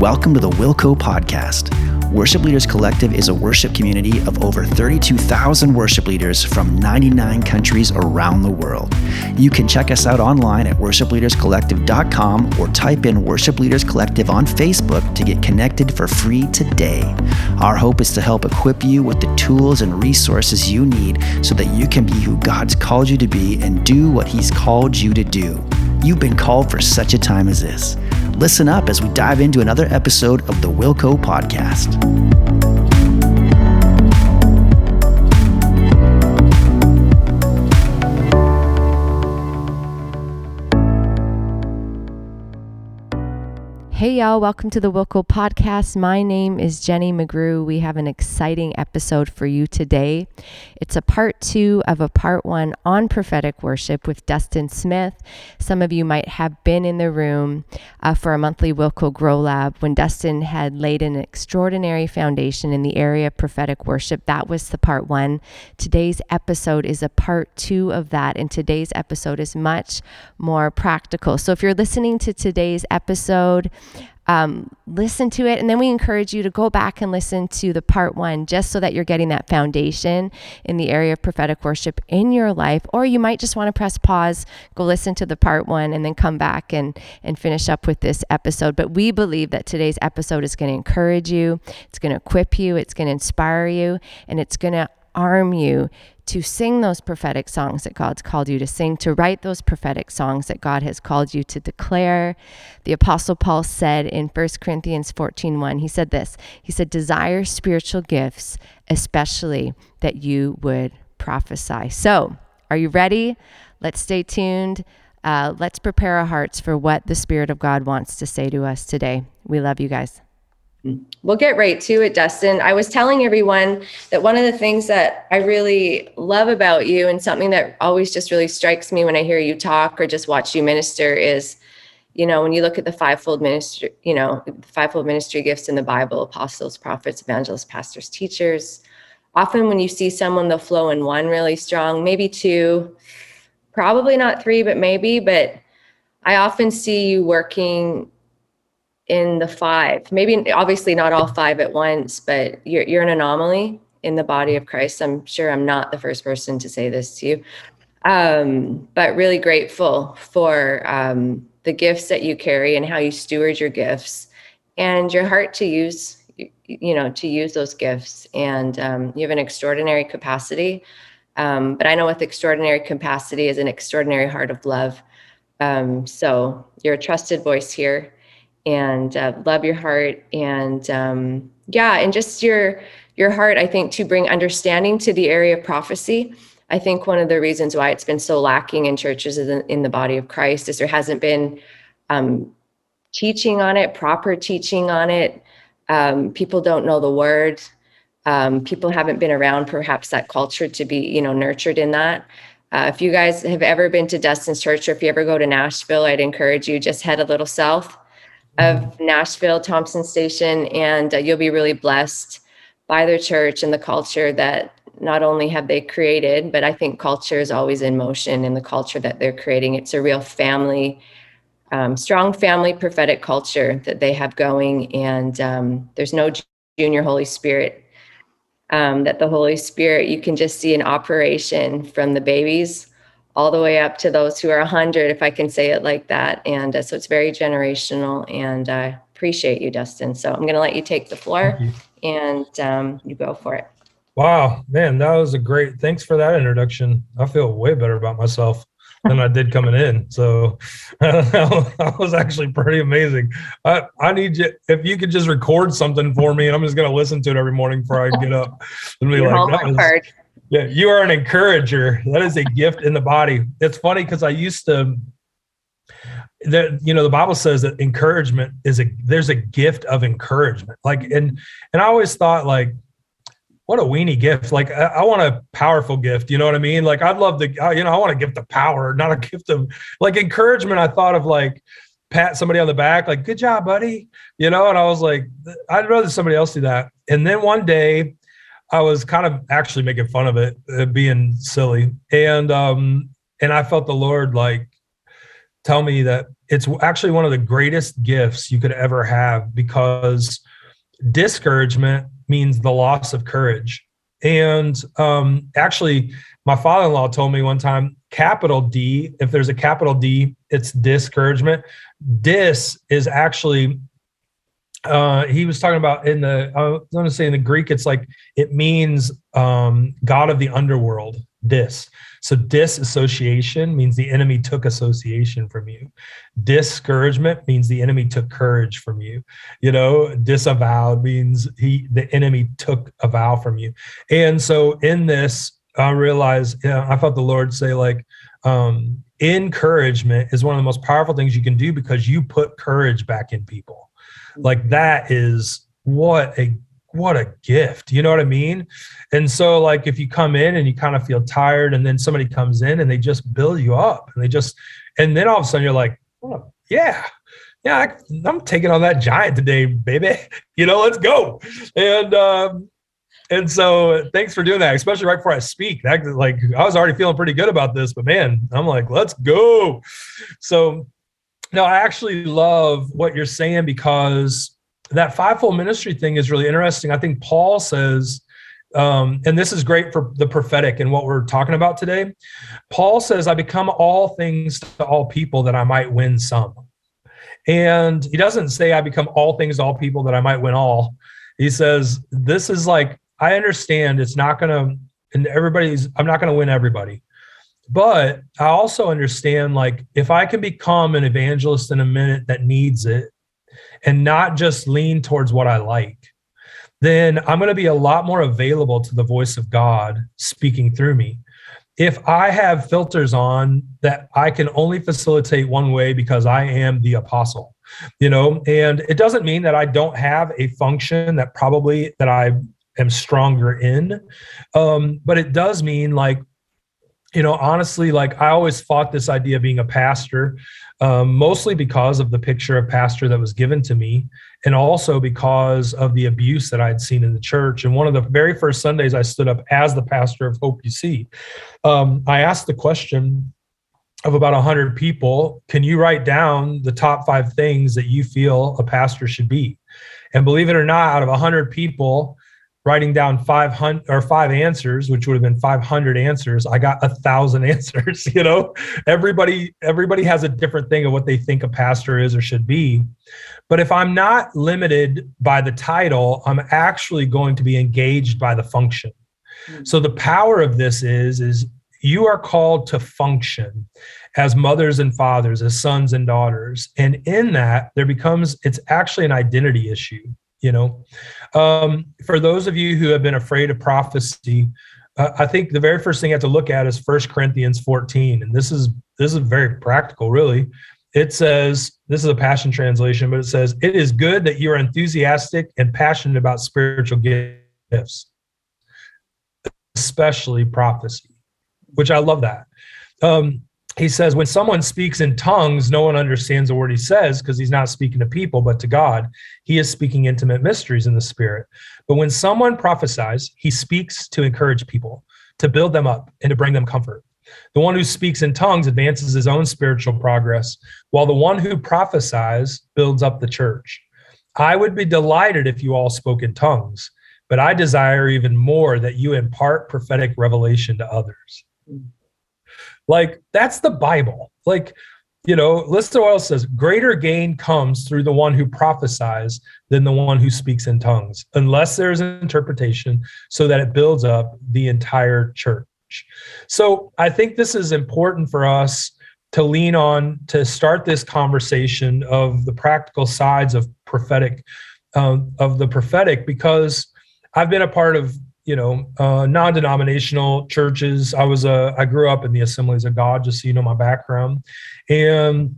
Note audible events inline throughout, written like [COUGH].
Welcome to the Wilco Podcast. Worship Leaders Collective is a worship community of over 32,000 worship leaders from 99 countries around the world. You can check us out online at worshipleaderscollective.com or type in Worship Leaders Collective on Facebook to get connected for free today. Our hope is to help equip you with the tools and resources you need so that you can be who God's called you to be and do what He's called you to do. You've been called for such a time as this. Listen up as we dive into another episode of the Wilco Podcast. Hey, y'all, welcome to the Wilco Podcast. My name is Jenny McGrew. We have an exciting episode for you today. It's a part two of a part one on prophetic worship with Dustin Smith. Some of you might have been in the room uh, for a monthly Wilco Grow Lab when Dustin had laid an extraordinary foundation in the area of prophetic worship. That was the part one. Today's episode is a part two of that, and today's episode is much more practical. So if you're listening to today's episode, um, listen to it. And then we encourage you to go back and listen to the part one just so that you're getting that foundation in the area of prophetic worship in your life. Or you might just want to press pause, go listen to the part one, and then come back and, and finish up with this episode. But we believe that today's episode is going to encourage you, it's going to equip you, it's going to inspire you, and it's going to arm you to sing those prophetic songs that God's called you to sing, to write those prophetic songs that God has called you to declare. The apostle Paul said in 1 Corinthians 14:1, he said this. He said, "Desire spiritual gifts, especially that you would prophesy." So, are you ready? Let's stay tuned. Uh, let's prepare our hearts for what the Spirit of God wants to say to us today. We love you guys. We'll get right to it, Dustin. I was telling everyone that one of the things that I really love about you and something that always just really strikes me when I hear you talk or just watch you minister is, you know, when you look at the fivefold ministry, you know, the fivefold ministry gifts in the Bible, apostles, prophets, evangelists, pastors, teachers. Often when you see someone, they'll flow in one really strong, maybe two, probably not three, but maybe. But I often see you working in the five maybe obviously not all five at once but you're, you're an anomaly in the body of christ. I'm sure i'm not the first person to say this to you. Um, but really grateful for um, the gifts that you carry and how you steward your gifts and your heart to use you know to use those gifts. And um, you have an extraordinary capacity. Um, but i know with extraordinary capacity is an extraordinary heart of love. Um, so you're a trusted voice here and uh, love your heart and um, yeah and just your your heart i think to bring understanding to the area of prophecy. I think one of the reasons why it's been so lacking in churches in, the body of christ is there hasn't been um, teaching on it proper teaching on it. Um, people don't know the word. Um, people haven't been around perhaps that culture to be you know nurtured in that. Uh, if you guys have ever been to dustin's church or if you ever go to nashville i'd encourage you just head a little south of Nashville, Thompson Station, and uh, you'll be really blessed by their church and the culture that not only have they created, but I think culture is always in motion in the culture that they're creating. It's a real family, um, strong family prophetic culture that they have going, and um, there's no junior Holy Spirit. Um, that the Holy Spirit, you can just see an operation from the babies all the way up to those who are 100, if I can say it like that. And uh, so it's very generational. And I appreciate you, Dustin. So I'm going to let you take the floor and um, you go for it. Wow, man, that was a great. Thanks for that introduction. I feel way better about myself than I did coming in. So [LAUGHS] that was actually pretty amazing. I, I need you if you could just record something for me, and I'm just gonna listen to it every morning before I get up and be Your like, that was, yeah, you are an encourager. That is a gift in the body. It's funny because I used to that you know the bible says that encouragement is a there's a gift of encouragement. Like and and i always thought like what a weenie gift. Like I, I, want a powerful gift you know what i mean? Like i'd love the you know i want a gift of power not a gift of like encouragement i thought of like pat somebody on the back like good job buddy you know? And i was like i'd rather somebody else do that. And then one day I was kind of actually making fun of it, uh, being silly, and um, and I felt the Lord like tell me that it's actually one of the greatest gifts you could ever have because discouragement means the loss of courage. And um, actually, my father in law told me one time capital D, if there's a capital D, it's discouragement. Dis is actually, uh, he was talking about in the, I was going to say in the Greek, it's like, it means um, God of the underworld, dis. So disassociation means the enemy took association from you. Discouragement means the enemy took courage from you. You know, disavowed means he the enemy took a vow from you. And so in this, I realized you know, I felt the Lord say like um, encouragement is one of the most powerful things you can do because you put courage back in people. Like that is what a what a gift you know what i mean? And so like if you come in and you kind of feel tired and then somebody comes in and they just build you up and they just and then all of a sudden you're like oh, yeah yeah I, am taking on that giant today baby [LAUGHS] you know let's go. And um and so thanks for doing that especially right before i speak. That like i was already feeling pretty good about this but man i'm like let's go. So no i actually love what you're saying because that fivefold ministry thing is really interesting. I think Paul says, um, and this is great for the prophetic and what we're talking about today. Paul says, I become all things to all people that I might win some. And he doesn't say, I become all things to all people that I might win all. He says, This is like, I understand it's not going to, and everybody's, I'm not going to win everybody. But I also understand, like, if I can become an evangelist in a minute that needs it, and not just lean towards what I like, then I'm going to be a lot more available to the voice of God speaking through me. If I have filters on that I can only facilitate one way because I am the apostle, you know, and it doesn't mean that I don't have a function that probably that I am stronger in. Um, but it does mean like you know, honestly, like I always fought this idea of being a pastor, um, mostly because of the picture of pastor that was given to me, and also because of the abuse that I had seen in the church. And one of the very first Sundays I stood up as the pastor of Hope UC, um, I asked the question of about 100 people Can you write down the top five things that you feel a pastor should be? And believe it or not, out of 100 people, writing down 500 or five answers which would have been 500 answers i got a thousand [LAUGHS] answers you know? Everybody everybody has a different thing of what they think a pastor is or should be. But if i'm not limited by the title i'm actually going to be engaged by the function. Mm-hmm. so the power of this is is you are called to function as mothers and fathers as sons and daughters. And in that there becomes it's actually an identity issue you know? Um, for those of you who have been afraid of prophecy uh, i think the very first thing you have to look at is First corinthians 14 and this is this is very practical really. It says this is a passion translation but it says it is good that you are enthusiastic and passionate about spiritual gifts especially prophecy which i love that. Um, he says, when someone speaks in tongues, no one understands the word he says because he's not speaking to people, but to God. He is speaking intimate mysteries in the spirit. But when someone prophesies, he speaks to encourage people, to build them up, and to bring them comfort. The one who speaks in tongues advances his own spiritual progress, while the one who prophesies builds up the church. I would be delighted if you all spoke in tongues, but I desire even more that you impart prophetic revelation to others. Hmm. Like that's the Bible. Like, you know, Lister Oil says, greater gain comes through the one who prophesies than the one who speaks in tongues, unless there's an interpretation so that it builds up the entire church. So I think this is important for us to lean on to start this conversation of the practical sides of prophetic, um, of the prophetic, because I've been a part of you know, uh, non-denominational churches. I was a, I grew up in the Assemblies of God, just so you know my background, and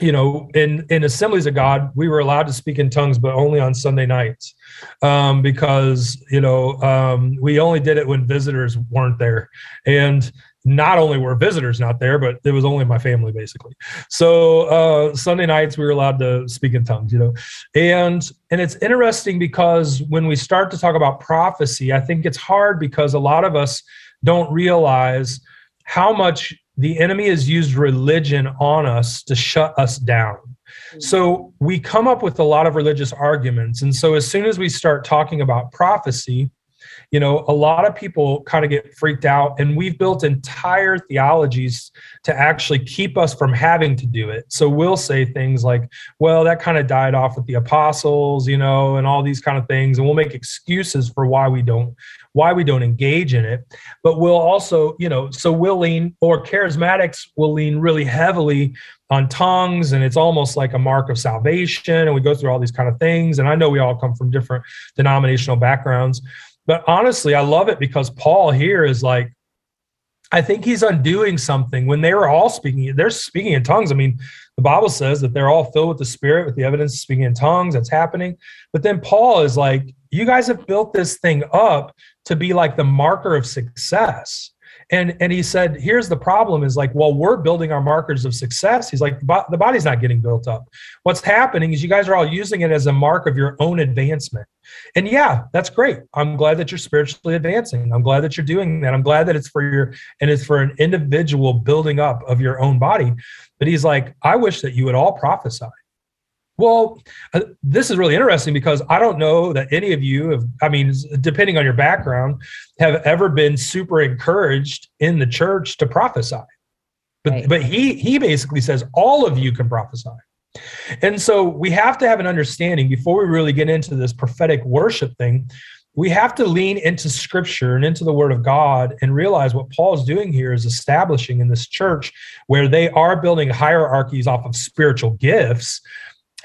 you know, in in Assemblies of God, we were allowed to speak in tongues, but only on Sunday nights, um, because you know um, we only did it when visitors weren't there, and not only were visitors not there, but it was only my family basically. So uh, Sunday nights we were allowed to speak in tongues, you know, and and it's interesting because when we start to talk about prophecy, I think it's hard because a lot of us don't realize how much the enemy has used religion on us to shut us down. So we come up with a lot of religious arguments. And so as soon as we start talking about prophecy, you know, a lot of people kind of get freaked out, and we've built entire theologies to actually keep us from having to do it. So we'll say things like, well, that kind of died off with the apostles, you know, and all these kind of things. And we'll make excuses for why we don't why we don't engage in it but we'll also you know so we'll lean or charismatics will lean really heavily on tongues and it's almost like a mark of salvation and we go through all these kind of things and i know we all come from different denominational backgrounds but honestly, I love it because Paul here is like, I think he's undoing something when they were all speaking, they're speaking in tongues. I mean, the Bible says that they're all filled with the Spirit with the evidence of speaking in tongues. That's happening. But then Paul is like, you guys have built this thing up to be like the marker of success and and he said here's the problem is like well we're building our markers of success he's like the body's not getting built up. What's happening is you guys are all using it as a mark of your own advancement. And yeah that's great. I'm glad that you're spiritually advancing. I'm glad that you're doing that. I'm glad that it's for your and it's for an individual building up of your own body. But he's like i wish that you would all prophesy well, uh, this is really interesting because I don't know that any of you have, I mean, depending on your background, have ever been super encouraged in the church to prophesy. But right. but he he basically says all of you can prophesy. And so we have to have an understanding before we really get into this prophetic worship thing. We have to lean into scripture and into the word of God and realize what Paul's doing here is establishing in this church where they are building hierarchies off of spiritual gifts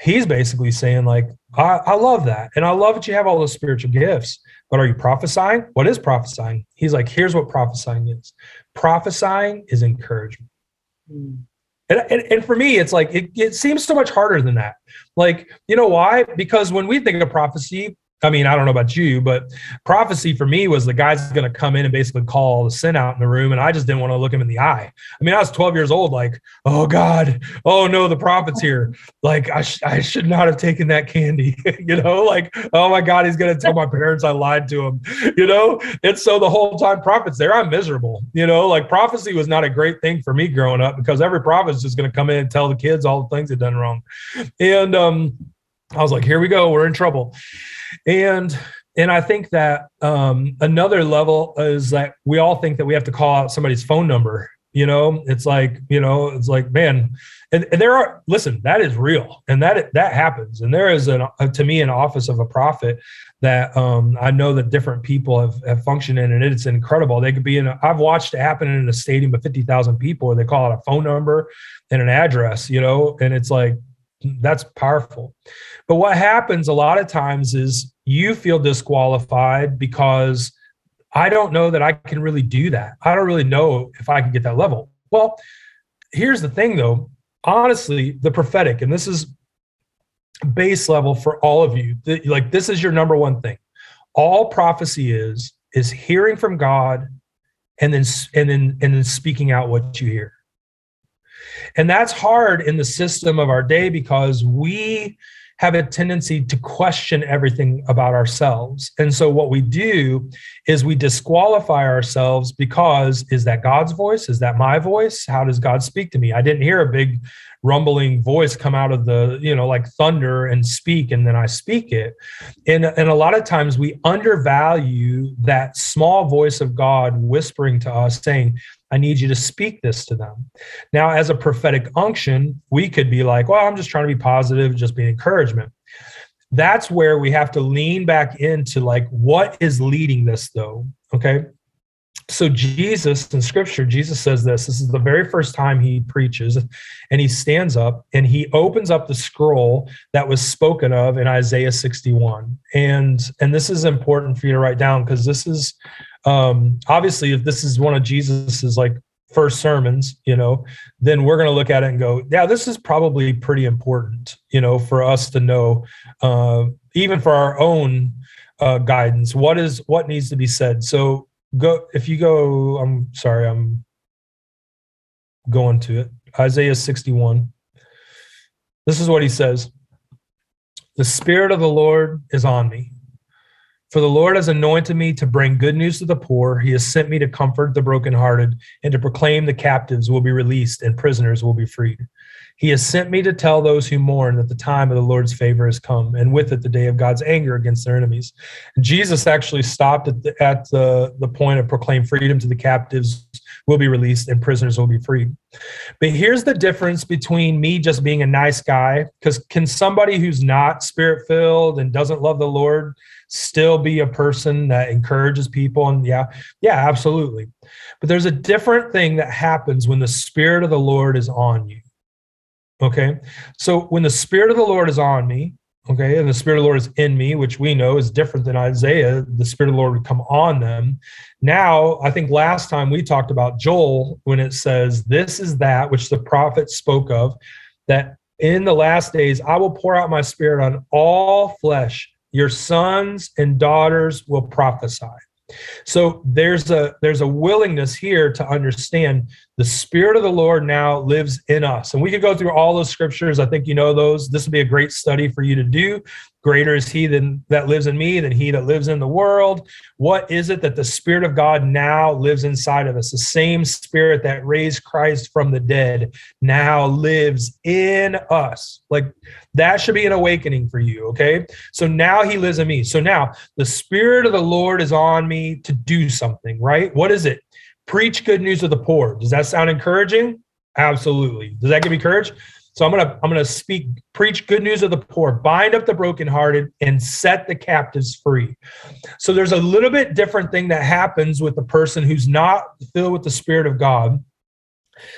he's basically saying like I, I, love that. And i love that you have all those spiritual gifts. But are you prophesying? What is prophesying? He's like here's what prophesying is. Prophesying is encouragement. Mm. and, and, and, for me it's like it, it seems so much harder than that. Like you know why? Because when we think of prophecy I mean, I don't know about you, but prophecy for me was the guy's going to come in and basically call the sin out in the room. And I just didn't want to look him in the eye. I mean, I was 12 years old, like, oh God, oh no, the prophet's here. Like, I, sh- I should not have taken that candy, [LAUGHS] you know, like, oh my God, he's going to tell my parents I lied to him, you know? And so the whole time prophet's there, I'm miserable, you know, like prophecy was not a great thing for me growing up because every prophet's just going to come in and tell the kids all the things they've done wrong. And um, I was like, here we go, we're in trouble and and I think that um, another level is that we all think that we have to call out somebody's phone number. You know, it's like you know, it's like man, and, and there are listen, that is real, and that that happens, and there is an uh, to me an office of a prophet that um, I know that different people have, have functioned in, and it's incredible. They could be in. A, I've watched it happen in a stadium of fifty thousand people, they call out a phone number and an address, you know, and it's like that's powerful. But what happens a lot of times is you feel disqualified because I don't know that I can really do that. I don't really know if I can get that level. Well, here's the thing though. Honestly, the prophetic, and this is base level for all of you. Like this is your number one thing. All prophecy is is hearing from God and then and then and then speaking out what you hear. And that's hard in the system of our day because we have a tendency to question everything about ourselves. And so what we do is we disqualify ourselves because is that God's voice? Is that my voice? How does God speak to me? I didn't hear a big rumbling voice come out of the, you know, like thunder and speak, and then I speak it. And, and a lot of times we undervalue that small voice of God whispering to us saying, I need you to speak this to them. Now, as a prophetic unction, we could be like, well, I'm just trying to be positive, just be encouragement. That's where we have to lean back into like, what is leading this though? Okay. So, Jesus in scripture, Jesus says this. This is the very first time he preaches, and he stands up and he opens up the scroll that was spoken of in Isaiah 61. And, and this is important for you to write down because this is um, obviously if this is one of jesus's like first sermons you know then we're going to look at it and go yeah this is probably pretty important you know for us to know uh, even for our own uh, guidance what is what needs to be said. So go if you go i'm sorry i'm going to it. Isaiah 61 this is what he says. The spirit of the lord is on me For the Lord has anointed me to bring good news to the poor. He has sent me to comfort the brokenhearted and to proclaim the captives will be released and prisoners will be freed. He has sent me to tell those who mourn that the time of the Lord's favor has come, and with it the day of God's anger against their enemies. Jesus actually stopped at the, at the, the point of proclaim freedom to the captives will be released and prisoners will be freed. But here's the difference between me just being a nice guy, because can somebody who's not spirit filled and doesn't love the Lord still be a person that encourages people? And yeah, yeah, absolutely. But there's a different thing that happens when the Spirit of the Lord is on you Okay. So when the Spirit of the Lord is on me, okay, and the Spirit of the Lord is in me, which we know is different than Isaiah, the Spirit of the Lord would come on them. Now, I think last time we talked about Joel when it says, This is that which the prophet spoke of, that in the last days I will pour out my Spirit on all flesh. Your sons and daughters will prophesy. So there's a there's a willingness here to understand the spirit of the Lord now lives in us. And we could go through all those scriptures. I think you know those. This would be a great study for you to do. Greater is he than that lives in me than he that lives in the world. What is it that the spirit of god now lives inside of us? The same spirit that raised christ from the dead now lives in us. Like that should be an awakening for you okay? So now he lives in me. So now the spirit of the lord is on me to do something right? What is it preach good news to the poor. Does that sound encouraging? Absolutely. Does that give me courage? So I'm gonna I'm gonna speak, preach good news of the poor, bind up the brokenhearted, and set the captives free. So there's a little bit different thing that happens with the person who's not filled with the Spirit of God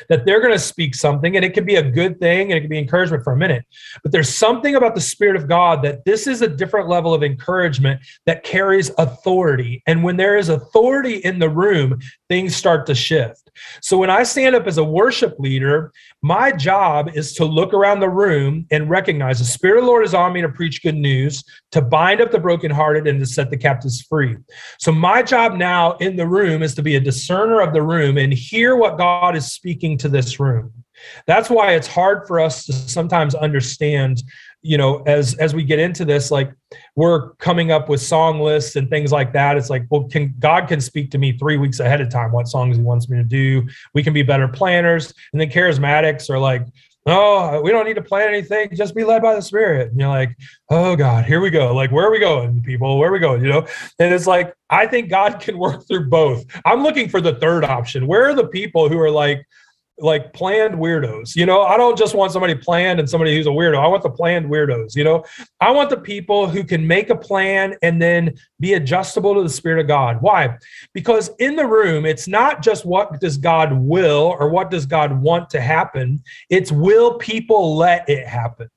that they're going to speak something and it could be a good thing and it could be encouragement for a minute. But there's something about the spirit of god that this is a different level of encouragement that carries authority. And when there is authority in the room things start to shift so when i stand up as a worship leader my job is to look around the room and recognize the spirit of the lord is on me to preach good news to bind up the brokenhearted and to set the captives free so my job now in the room is to be a discerner of the room and hear what god is speaking to this room. That's why it's hard for us to sometimes understand, you know, as as we get into this, like we're coming up with song lists and things like that. It's like, well, can God can speak to me three weeks ahead of time what songs He wants me to do. We can be better planners, and then charismatics are like, oh, we don't need to plan anything. Just be led by the Spirit. And you're like, oh God, here we go. Like, where are we going, people? Where are we going? You know? And it's like, I think God can work through both. I'm looking for the third option. Where are the people who are like, like planned weirdos. You know, I don't just want somebody planned and somebody who's a weirdo. I want the planned weirdos. You know, I want the people who can make a plan and then be adjustable to the Spirit of God. Why? Because in the room, it's not just what does God will or what does God want to happen, it's will people let it happen.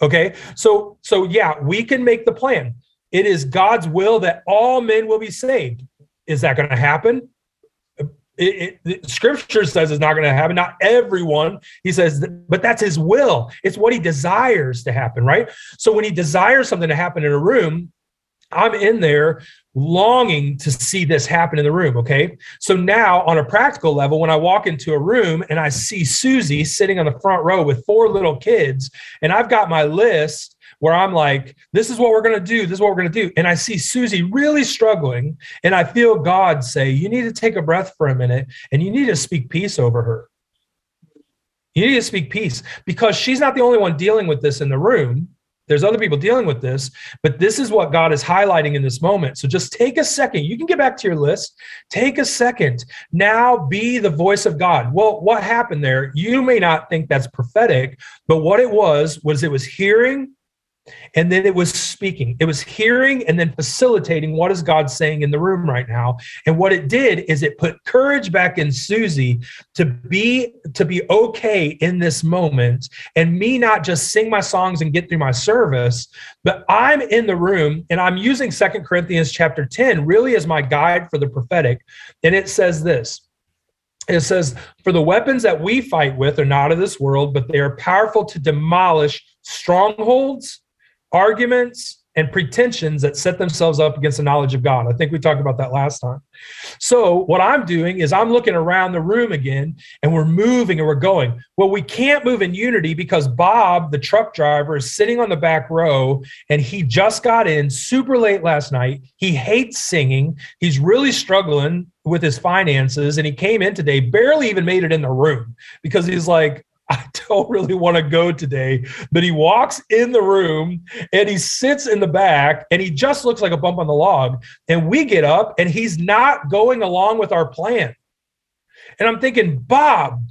Okay. So, so yeah, we can make the plan. It is God's will that all men will be saved. Is that going to happen? It, it, scripture says it's not going to happen. Not everyone. He says, but that's his will. It's what he desires to happen, right? So when he desires something to happen in a room, I'm in there longing to see this happen in the room. Okay. So now, on a practical level, when I walk into a room and I see Susie sitting on the front row with four little kids, and I've got my list where I'm like, this is what we're going to do. This is what we're going to do. And I see Susie really struggling. And I feel God say, you need to take a breath for a minute and you need to speak peace over her. You need to speak peace because she's not the only one dealing with this in the room. There's other people dealing with this, but this is what God is highlighting in this moment. So just take a second. You can get back to your list. Take a second. Now be the voice of God. Well, what happened there? You may not think that's prophetic, but what it was was it was hearing and then it was speaking. It was hearing and then facilitating what is god saying in the room right now. And what it did is it put courage back in susie to be to be okay in this moment and me not just sing my songs and get through my service but i'm in the room and i'm using Second corinthians chapter 10 really as my guide for the prophetic. And it says this it says, For the weapons that we fight with are not of this world, but they are powerful to demolish strongholds, arguments and pretensions that set themselves up against the knowledge of God. I think we talked about that last time. So, what I'm doing is I'm looking around the room again and we're moving and we're going. Well, we can't move in unity because Bob, the truck driver, is sitting on the back row and he just got in super late last night. He hates singing, he's really struggling with his finances and he came in today barely even made it in the room because he's like [LAUGHS] I don't really want to go today. But he walks in the room and he sits in the back and he just looks like a bump on the log. And we get up and he's not going along with our plan. And I'm thinking, Bob,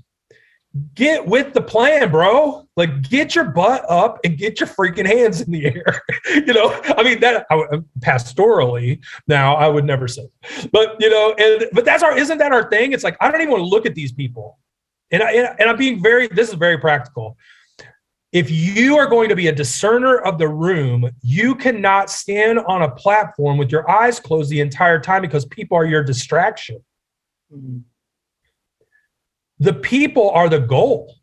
get with the plan, bro. Like, get your butt up and get your freaking hands in the air. [LAUGHS] you know, I mean, that I, pastorally now I would never say, but you know, and but that's our isn't that our thing? It's like I don't even want to look at these people and, I, and I'm being very, this is very practical. If you are going to be a discerner of the room, you cannot stand on a platform with your eyes closed the entire time because people are your distraction. Mm-hmm. The people are the goal.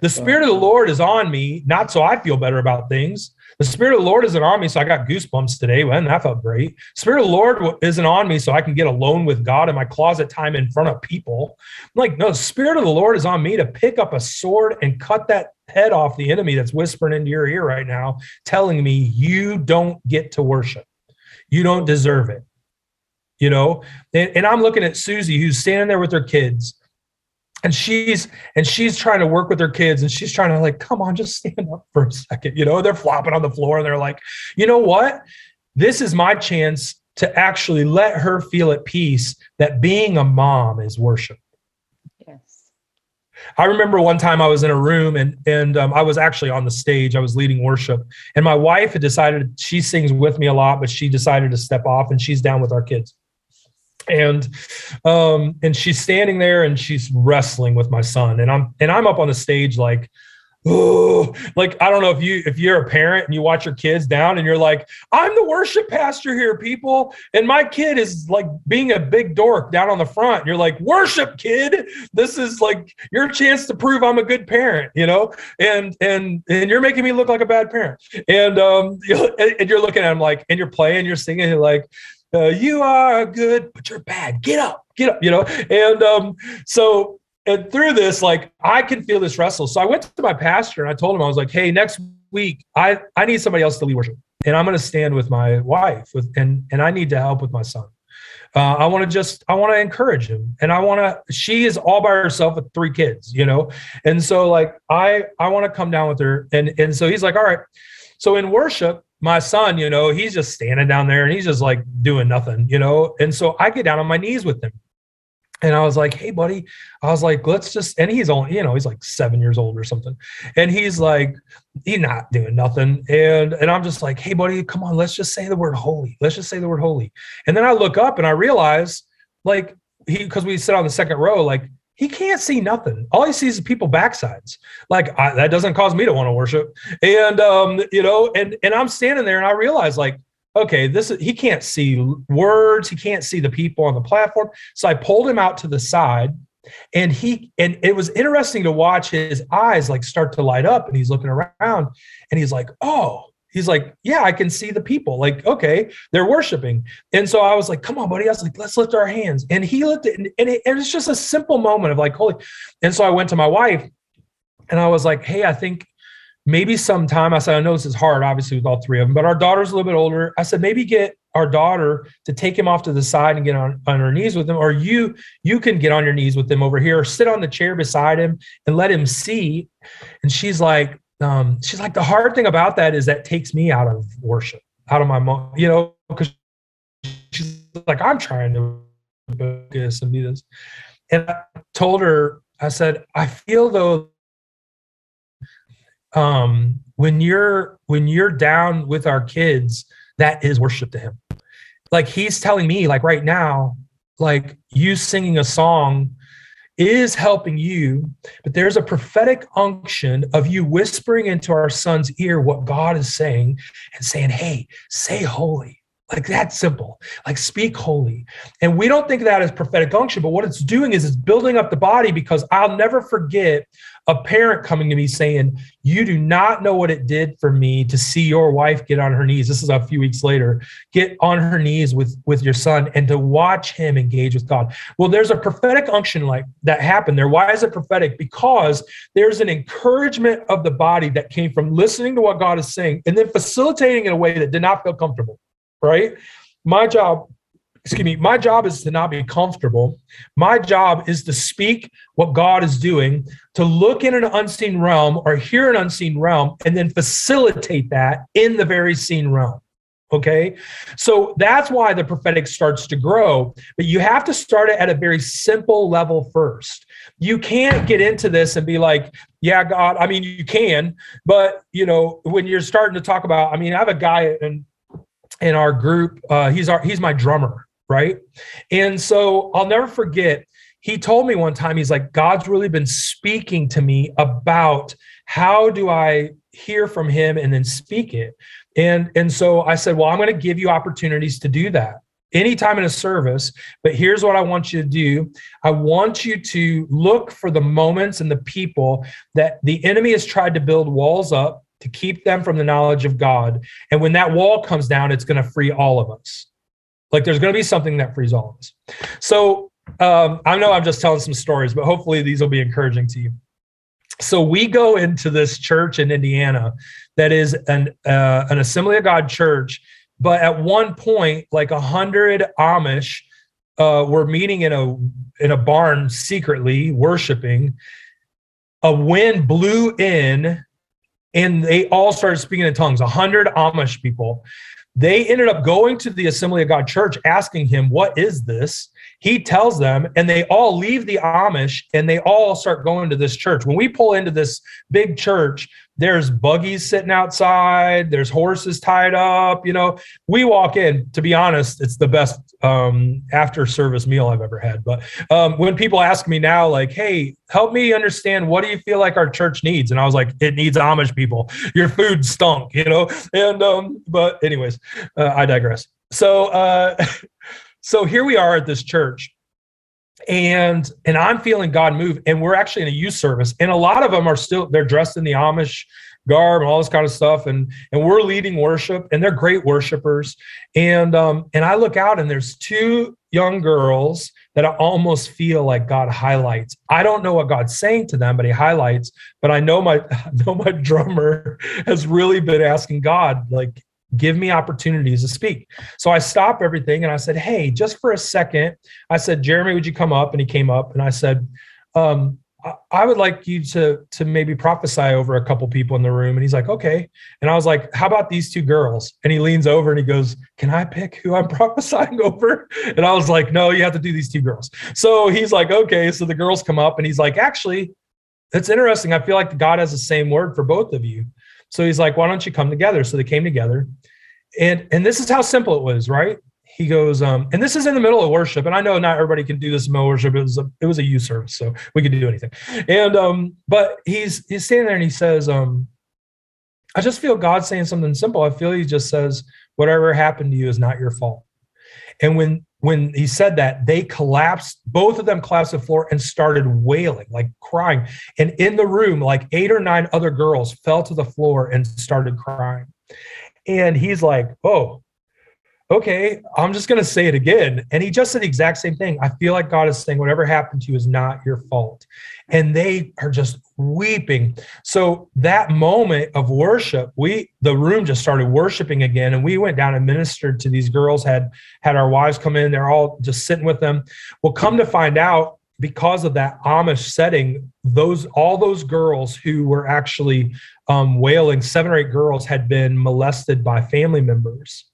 the Spirit of the Lord is on me, not so I feel better about things, the Spirit of the Lord isn't on me, so I got goosebumps today. Well, that felt great. Spirit of the Lord isn't on me, so I can get alone with God in my closet time in front of people. I'm like, no, the Spirit of the Lord is on me to pick up a sword and cut that head off the enemy that's whispering into your ear right now, telling me you don't get to worship. You don't deserve it. You know, and, and I'm looking at Susie, who's standing there with her kids and she's and she's trying to work with her kids and she's trying to like come on just stand up for a second you know? They're flopping on the floor and they're like you know what? This is my chance to actually let her feel at peace that being a mom is worship. Yes. I remember one time i was in a room and and um, i was actually on the stage i was leading worship and my wife had decided she sings with me a lot but she decided to step off and she's down with our kids and um and she's standing there and she's wrestling with my son. And i'm and i'm up on the stage like oh like i don't know if you if you're a parent and you watch your kids down and you're like i'm the worship pastor here people. And my kid is like being a big dork down on the front. You're like worship kid. This is like your chance to prove i'm a good parent you know? And and and you're making me look like a bad parent. And um [LAUGHS] and you're looking at him like and you're playing you're singing you're like uh, you are good, but you're bad. Get up, get up, you know? And um, so, and through this, like I can feel this wrestle. So I went to my pastor and I told him, I was like, hey, next week, I, I need somebody else to lead worship. And I'm going to stand with my wife with, and, and I need to help with my son. Uh, I want to just, I want to encourage him. And I want to, she is all by herself with three kids, you know? And so like, I, I want to come down with her. And, and so he's like, all right. So in worship, my son, you know, he's just standing down there and he's just like doing nothing, you know. And so I get down on my knees with him. And I was like, hey, buddy, I was like, let's just, and he's only, you know, he's like seven years old or something. And he's like, he's not doing nothing. And and I'm just like, hey, buddy, come on, let's just say the word holy. Let's just say the word holy. And then I look up and I realize, like, he because we sit on the second row, like he can't see nothing. All he sees is people backsides. Like I, that doesn't cause me to want to worship. And um, you know, and and I'm standing there and I realize like, okay, this is he can't see words, he can't see the people on the platform. So I pulled him out to the side and he and it was interesting to watch his eyes like start to light up and he's looking around and he's like, oh, he's like, yeah, I can see the people. Like, okay, they're worshiping. And so I was like, come on, buddy. I was like, let's lift our hands. And he lifted, and, and, it, and it's just a simple moment of like, holy. And so I went to my wife and I was like, hey, I think maybe sometime, I said, I know this is hard, obviously, with all three of them, but our daughter's a little bit older. I said, maybe get our daughter to take him off to the side and get on, on her knees with him, or you you can get on your knees with him over here, sit on the chair beside him and let him see. And she's like, um, she's like, the hard thing about that is that takes me out of worship, out of my mom, you know, because she's like, I'm trying to focus and do this. And I told her, I said, I feel though, um, when you're when you're down with our kids, that is worship to him. Like he's telling me, like right now, like you singing a song is helping you, but there's a prophetic unction of you whispering into our son's ear what God is saying and saying, Hey, say holy. Like that simple. Like speak holy. And we don't think that as prophetic unction, but what it's doing is it's building up the body because I'll never forget a parent coming to me saying, You do not know what it did for me to see your wife get on her knees. This is a few weeks later, get on her knees with, with your son and to watch him engage with God. Well, there's a prophetic unction like that happened there. Why is it prophetic? Because there's an encouragement of the body that came from listening to what God is saying and then facilitating in a way that did not feel comfortable, right? My job excuse me, my job is to not be comfortable. My job is to speak what God is doing, to look in an unseen realm or hear an unseen realm, and then facilitate that in the very seen realm. Okay. So that's why the prophetic starts to grow, but you have to start it at a very simple level first. You can't get into this and be like, yeah, God, I mean, you can, but you know, when you're starting to talk about, I mean, I have a guy in in our group, uh, he's our he's my drummer right? And so I'll never forget, he told me one time, he's like, God's really been speaking to me about how do I hear from him and then speak it. And, and so I said, Well, I'm going to give you opportunities to do that anytime in a service. But here's what I want you to do I want you to look for the moments and the people that the enemy has tried to build walls up to keep them from the knowledge of God. And when that wall comes down, it's going to free all of us. Like there's going to be something that frees all of us. So um, I know I'm just telling some stories, but hopefully these will be encouraging to you. So we go into this church in Indiana that is an uh, an Assembly of God church, but at one point, like a hundred Amish uh, were meeting in a in a barn secretly worshiping. A wind blew in, and they all started speaking in tongues. A hundred Amish people, they ended up going to the Assembly of God church asking him, What is this? He tells them, and they all leave the Amish and they all start going to this church. When we pull into this big church, there's buggies sitting outside, there's horses tied up. You know, we walk in, to be honest, it's the best um, after service meal I've ever had. But um, when people ask me now, like, hey, help me understand what do you feel like our church needs? And I was like, it needs Amish people. Your food stunk, you know? And, um, but, anyways, uh, I digress. So, uh, [LAUGHS] so here we are at this church and and i'm feeling god move and we're actually in a youth service and a lot of them are still they're dressed in the amish garb and all this kind of stuff and and we're leading worship and they're great worshipers and um and i look out and there's two young girls that i almost feel like god highlights. I don't know what god's saying to them but he highlights but i know my [LAUGHS] I know my drummer [LAUGHS] has really been asking god like give me opportunities to speak. So I stopped everything and I said, Hey, just for a second, I said, Jeremy, would you come up? And he came up and I said, um, I would like you to to maybe prophesy over a couple people in the room. And he's like, okay. And I was like, how about these two girls? And he leans over and he goes, can I pick who I'm [LAUGHS] prophesying over? And I was like, no, you have to do these two girls. So he's like, okay. So the girls come up and he's like, actually, that's interesting. I feel like God has the same word for both of you. So he's like, why don't you come together? So they came together. And and this is how simple it was, right? He goes, um, and this is in the middle of worship. And I know not everybody can do this in worship. It was a it was a youth service, so we could do anything. And um, but he's he's standing there and he says, um, I just feel God saying something simple. I feel he just says, whatever happened to you is not your fault. And when when he said that, they collapsed, both of them collapsed to the floor and started wailing, like crying. And in the room, like eight or nine other girls fell to the floor and started crying. And he's like, oh, okay, I'm just going to say it again. And he just said the exact same thing. I feel like God is saying, whatever happened to you is not your fault. And they are just weeping. So that moment of worship, we, the room just started worshiping again. And we went down and ministered to these girls, had, had our wives come in. They're all just sitting with them. Well, come to find out, because of that Amish setting, those all those girls who were actually um, wailing, seven or eight girls had been molested by family members.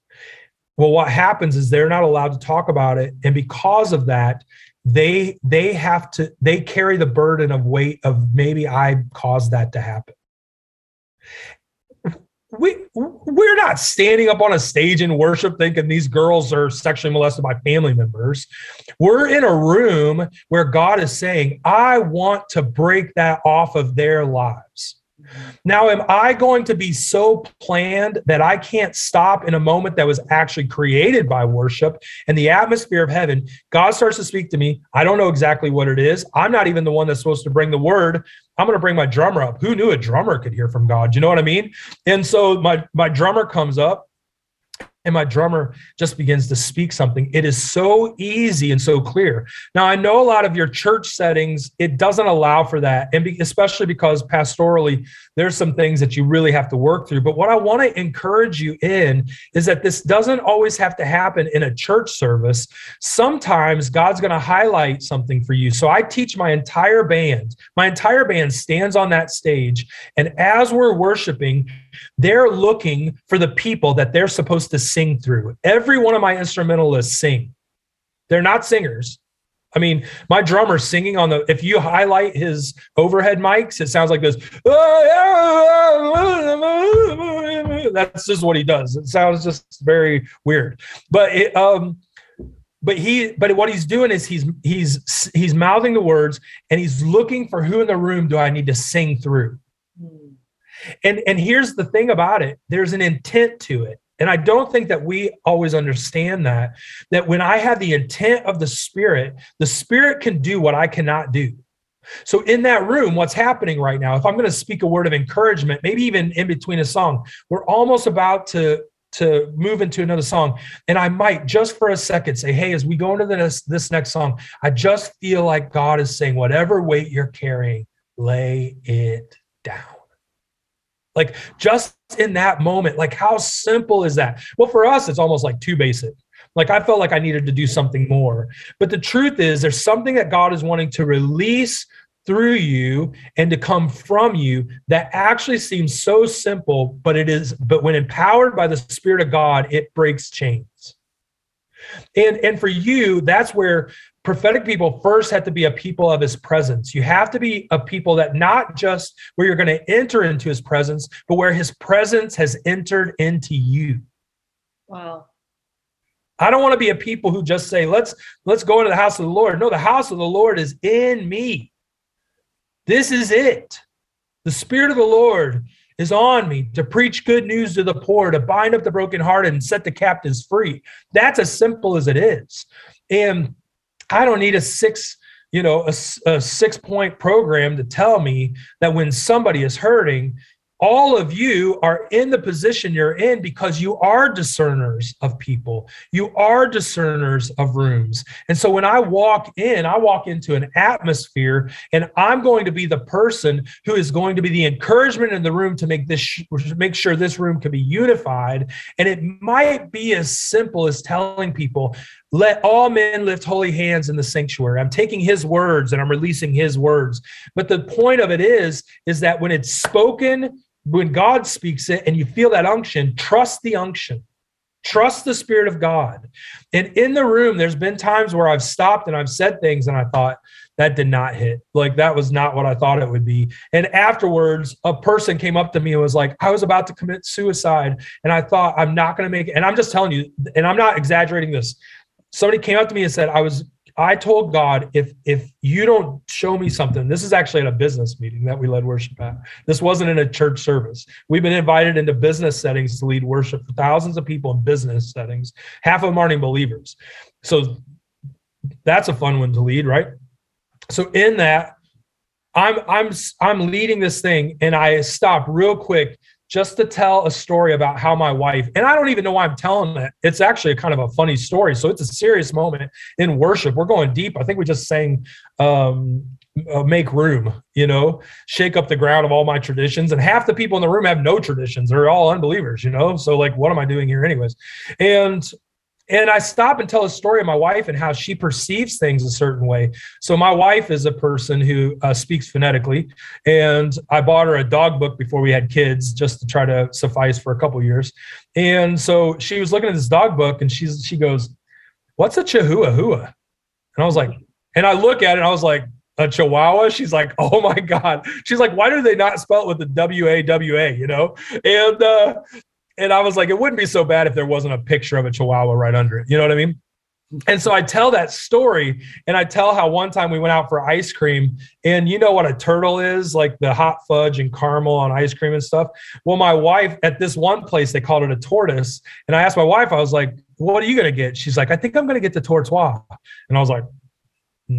Well, what happens is they're not allowed to talk about it, and because of that, they they have to they carry the burden of weight of maybe I caused that to happen we we're not standing up on a stage in worship thinking these girls are sexually molested by family members. We're in a room where God is saying, "I want to break that off of their lives." Now, am I going to be so planned that I can't stop in a moment that was actually created by worship and the atmosphere of heaven? God starts to speak to me. I don't know exactly what it is. I'm not even the one that's supposed to bring the word. I'm going to bring my drummer up. Who knew a drummer could hear from God? You know what I mean? And so my my drummer comes up and my drummer just begins to speak something. It is so easy and so clear. Now, I know a lot of your church settings, it doesn't allow for that. And especially because pastorally, there's some things that you really have to work through. But what I want to encourage you in is that this doesn't always have to happen in a church service. Sometimes God's going to highlight something for you. So I teach my entire band, my entire band stands on that stage. And as we're worshiping, they're looking for the people that they're supposed to sing through. Every one of my instrumentalists sing. They're not singers. I mean, my drummer singing on the, if you highlight his overhead mics, it sounds like this. That's just what he does. It sounds just very weird. But it, um, but he but what he's doing is he's he's he's mouthing the words and he's looking for who in the room do I need to sing through. And and here's the thing about it. There's an intent to it. And I don't think that we always understand that that when I have the intent of the spirit, the spirit can do what I cannot do. So in that room, what's happening right now, if I'm going to speak a word of encouragement, maybe even in between a song, we're almost about to to move into another song and i might just for a second say hey as we go into this this next song i just feel like god is saying whatever weight you're carrying lay it down like just in that moment, like how simple is that? Well, for us, it's almost like too basic. Like I felt like I needed to do something more. But the truth is, there's something that God is wanting to release through you and to come from you that actually seems so simple, but it is, but when empowered by the Spirit of God, it breaks chains. And and for you, that's where prophetic people first have to be a people of his presence. You have to be a people that not just where you're going to enter into his presence, but where his presence has entered into you. Wow. I don't want to be a people who just say, let's let's go into the house of the Lord. No, the house of the Lord is in me. This is it. The Spirit of the Lord is on me to preach good news to the poor, to bind up the brokenhearted and set the captives free. That's as simple as it is. And I don't need a six, you know, a, a six point program to tell me that when somebody is hurting, all of you are in the position you're in because you are discerners of people. You are discerners of rooms. And so when I walk in, I walk into an atmosphere and I'm going to be the person who is going to be the encouragement in the room to make this make sure this room can be unified. And it might be as simple as telling people, let all men lift holy hands in the sanctuary. I'm taking his words and I'm releasing his words. But the point of it is is that when it's spoken when God speaks it and you feel that unction, trust the unction. Trust the Spirit of God. And in the room, there's been times where I've stopped and I've said things and I thought, that did not hit. Like that was not what I thought it would be. And afterwards, a person came up to me and was like, I was about to commit suicide. And I thought, I'm not going to make it. And I'm just telling you, and I'm not exaggerating this. Somebody came up to me and said, I was I told God, if if you don't show me something, this is actually at a business meeting that we led worship at. This wasn't in a church service. We've been invited into business settings to lead worship for thousands of people in business settings. Half of them aren't even believers. So that's a fun one to lead, right? So in that, I'm I'm I'm leading this thing, and I stop real quick just to tell a story about how my wife, and I don't even know why I'm telling it. It's actually a kind of a funny story. So it's a serious moment in worship. We're going deep. I think we just sang um, uh, make room, you know, shake up the ground of all my traditions. And half the people in the room have no traditions. They're all unbelievers, you know? So, like, what am I doing here, anyways? And and I stop and tell a story of my wife and how she perceives things a certain way. So my wife is a person who uh, speaks phonetically, and I bought her a dog book before we had kids, just to try to suffice for a couple years. And so she was looking at this dog book, and she's she goes, "What's a chihuahua?" And I was like, and I look at it, and I was like, a chihuahua she's like oh my god she's like why do they not spell it with the w-a-w-a you know and uh and I was like, it wouldn't be so bad if there wasn't a picture of a chihuahua right under it. You know what I mean? and so I tell that story and I tell how one time we went out for ice cream and you know what a turtle is like the hot fudge and caramel on ice cream and stuff. Well, my wife at this one place, they called it a tortoise. And I asked my wife, I was like, what are you going to get? She's like, I think I'm going to get the tortoise. And I was like,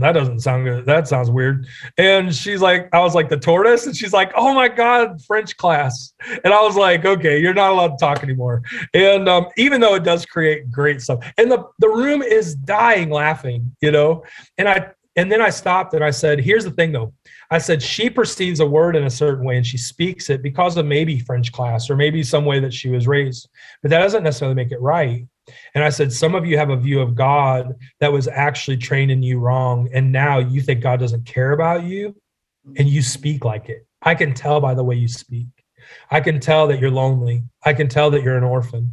that doesn't sound good. That sounds weird. And she's like, I was like, the tortoise. And she's like, oh my God, French class. And I was like, okay, you're not allowed to talk anymore. And um, even though it does create great stuff, and the, the room is dying laughing, you know? And I, and then I stopped and I said, here's the thing though. I said, she perceives a word in a certain way and she speaks it because of maybe French class or maybe some way that she was raised, but that doesn't necessarily make it right. And I said, Some of you have a view of God that was actually training you wrong. And now you think God doesn't care about you and you speak like it. I can tell by the way you speak. I can tell that you're lonely. I can tell that you're an orphan.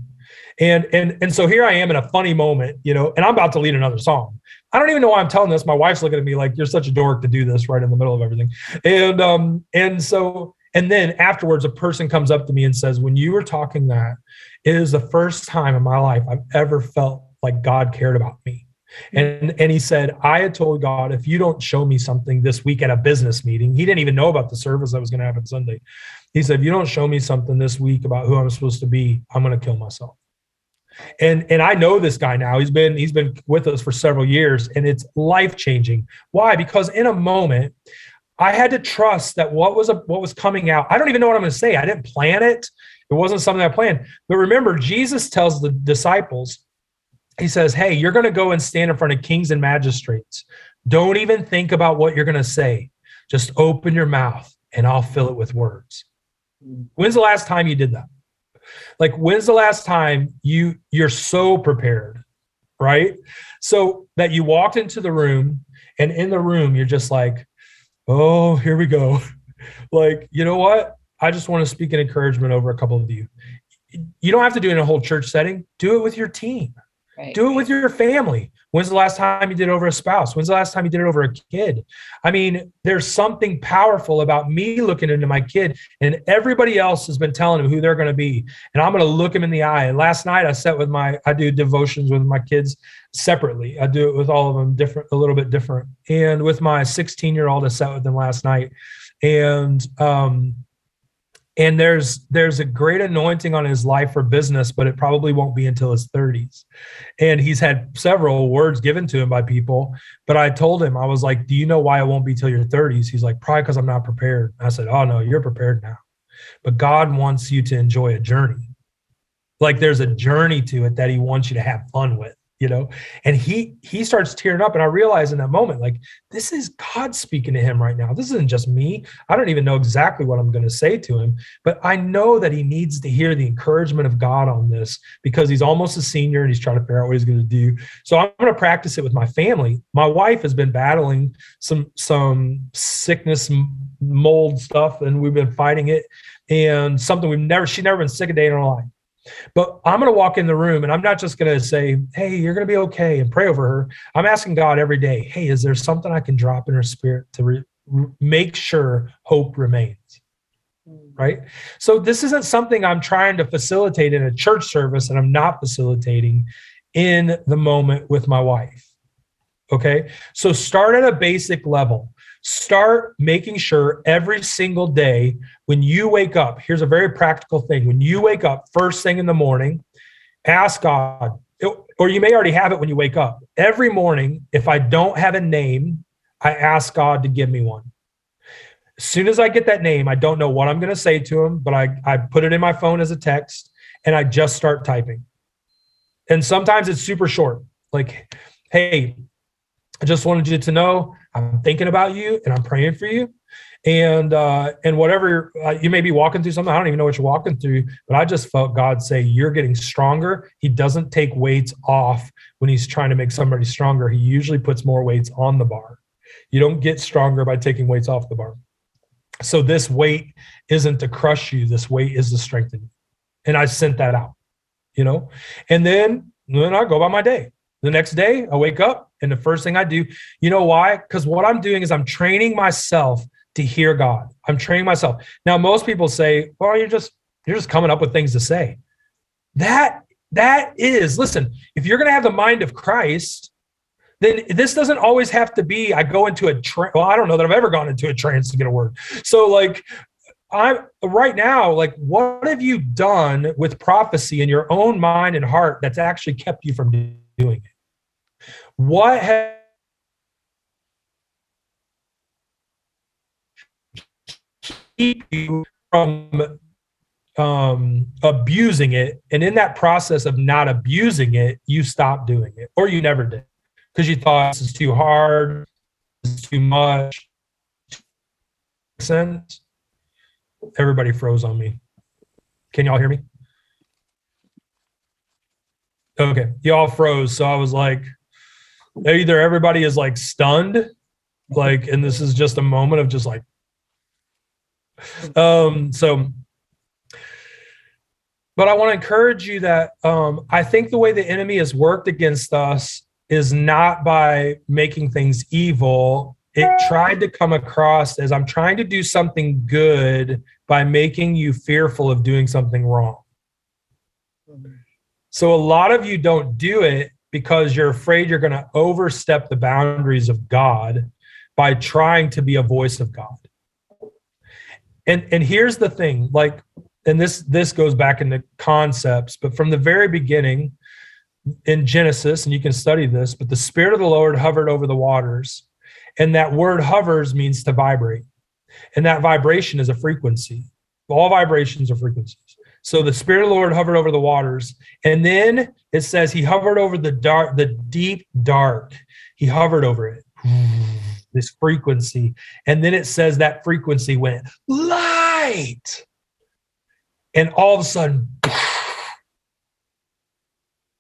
And and and so here I am in a funny moment, you know, and I'm about to lead another song. I don't even know why I'm telling this. My wife's looking at me like you're such a dork to do this right in the middle of everything. And um and so and then afterwards a person comes up to me and says, "When you were talking that, it is the first time in my life I've ever felt like God cared about me. And, and he said, I had told God, if you don't show me something this week at a business meeting, he didn't even know about the service that was going to happen Sunday. He said, if you don't show me something this week about who I'm supposed to be, I'm going to kill myself. And and I know this guy now. He's been he's been with us for several years and it's life changing. Why? Because in a moment I had to trust that what was a, what was coming out. I don't even know what I'm going to say. I didn't plan it. It wasn't something I planned. But remember, Jesus tells the disciples, He says, Hey, you're going to go and stand in front of kings and magistrates. Don't even think about what you're going to say. Just open your mouth and I'll fill it with words. When's the last time you did that? Like when's the last time you you're so prepared, right? So that you walked into the room and in the room you're just like, "Oh, here we go." [LAUGHS] like, you know what? I just want to speak an encouragement over a couple of you. You don't have to do it in a whole church setting. Do it with your team. Right. Do it with your family. When's the last time you did it over a spouse? When's the last time you did it over a kid? I mean, there's something powerful about me looking into my kid, and everybody else has been telling them who they're going to be, and I'm going to look them in the eye. And last night I sat with my, I do devotions with my kids separately. I do it with all of them different, a little bit different. And with my 16 year old, I sat with them last night, and um, and there's there's a great anointing on his life for business but it probably won't be until his 30s and he's had several words given to him by people but i told him i was like do you know why it won't be till your 30s he's like probably because i'm not prepared. I said oh no you're prepared now. But god wants you to enjoy a journey. Like there's a journey to it that he wants you to have fun with you know? And he he starts tearing up and i realize in that moment like this is god speaking to him right now. This isn't just me. I don't even know exactly what i'm going to say to him but i know that he needs to hear the encouragement of god on this because he's almost a senior and he's trying to figure out what he's going to do. So i'm going to practice it with my family. My wife has been battling some some sickness mold stuff and we've been fighting it and something we've never she's never been sick a day in her life but I'm going to walk in the room and I'm not just going to say, Hey, you're going to be okay and pray over her. I'm asking God every day, Hey, is there something I can drop in her spirit to re- make sure hope remains? Mm. Right. So this isn't something I'm trying to facilitate in a church service and I'm not facilitating in the moment with my wife. Okay. So start at a basic level. Start making sure every single day when you wake up, here's a very practical thing. When you wake up first thing in the morning, ask God, or you may already have it when you wake up. Every morning, if I don't have a name, I ask God to give me one. As soon as I get that name, I don't know what I'm going to say to him, but I, I put it in my phone as a text and I just start typing. And sometimes it's super short, like, hey, I just wanted you to know I'm thinking about you and I'm praying for you. And uh, and whatever uh, you may be walking through something, I don't even know what you're walking through, but I just felt God say you're getting stronger. He doesn't take weights off when he's trying to make somebody stronger. He usually puts more weights on the bar. You don't get stronger by taking weights off the bar. So this weight isn't to crush you. This weight is to strengthen you. And I sent that out, you know. And then then I go by my day. The next day, I wake up and the first thing I do, you know why? Because what I'm doing is I'm training myself to hear God. I'm training myself. Now, most people say, well, you're just you're just coming up with things to say. That that is, listen, if you're gonna have the mind of Christ, then this doesn't always have to be I go into a trance. Well, I don't know that I've ever gone into a trance to get a word. So like I'm right now, like what have you done with prophecy in your own mind and heart that's actually kept you from doing it? What have keep you from um, abusing it. And in that process of not abusing it, you stop doing it or you never did because you thought this is too hard, this is too much. Sense? Everybody froze on me. Can y'all hear me? Okay, y'all froze. So I was like, either everybody is like stunned, like, and this is just a moment of just like, um, so but I want to encourage you that um, I think the way the enemy has worked against us is not by making things evil. It tried to come across as I'm trying to do something good by making you fearful of doing something wrong. So a lot of you don't do it because you're afraid you're going to overstep the boundaries of God by trying to be a voice of God. And and here's the thing, like and this this goes back into concepts but from the very beginning in genesis and you can study this but the spirit of the lord hovered over the waters and that word hovers means to vibrate. And that vibration is a frequency. All vibrations are frequencies so the spirit of the lord hovered over the waters. And then it says he hovered over the dark the deep dark. He hovered over it. [SIGHS] This frequency. And then it says that frequency went light. And all of a sudden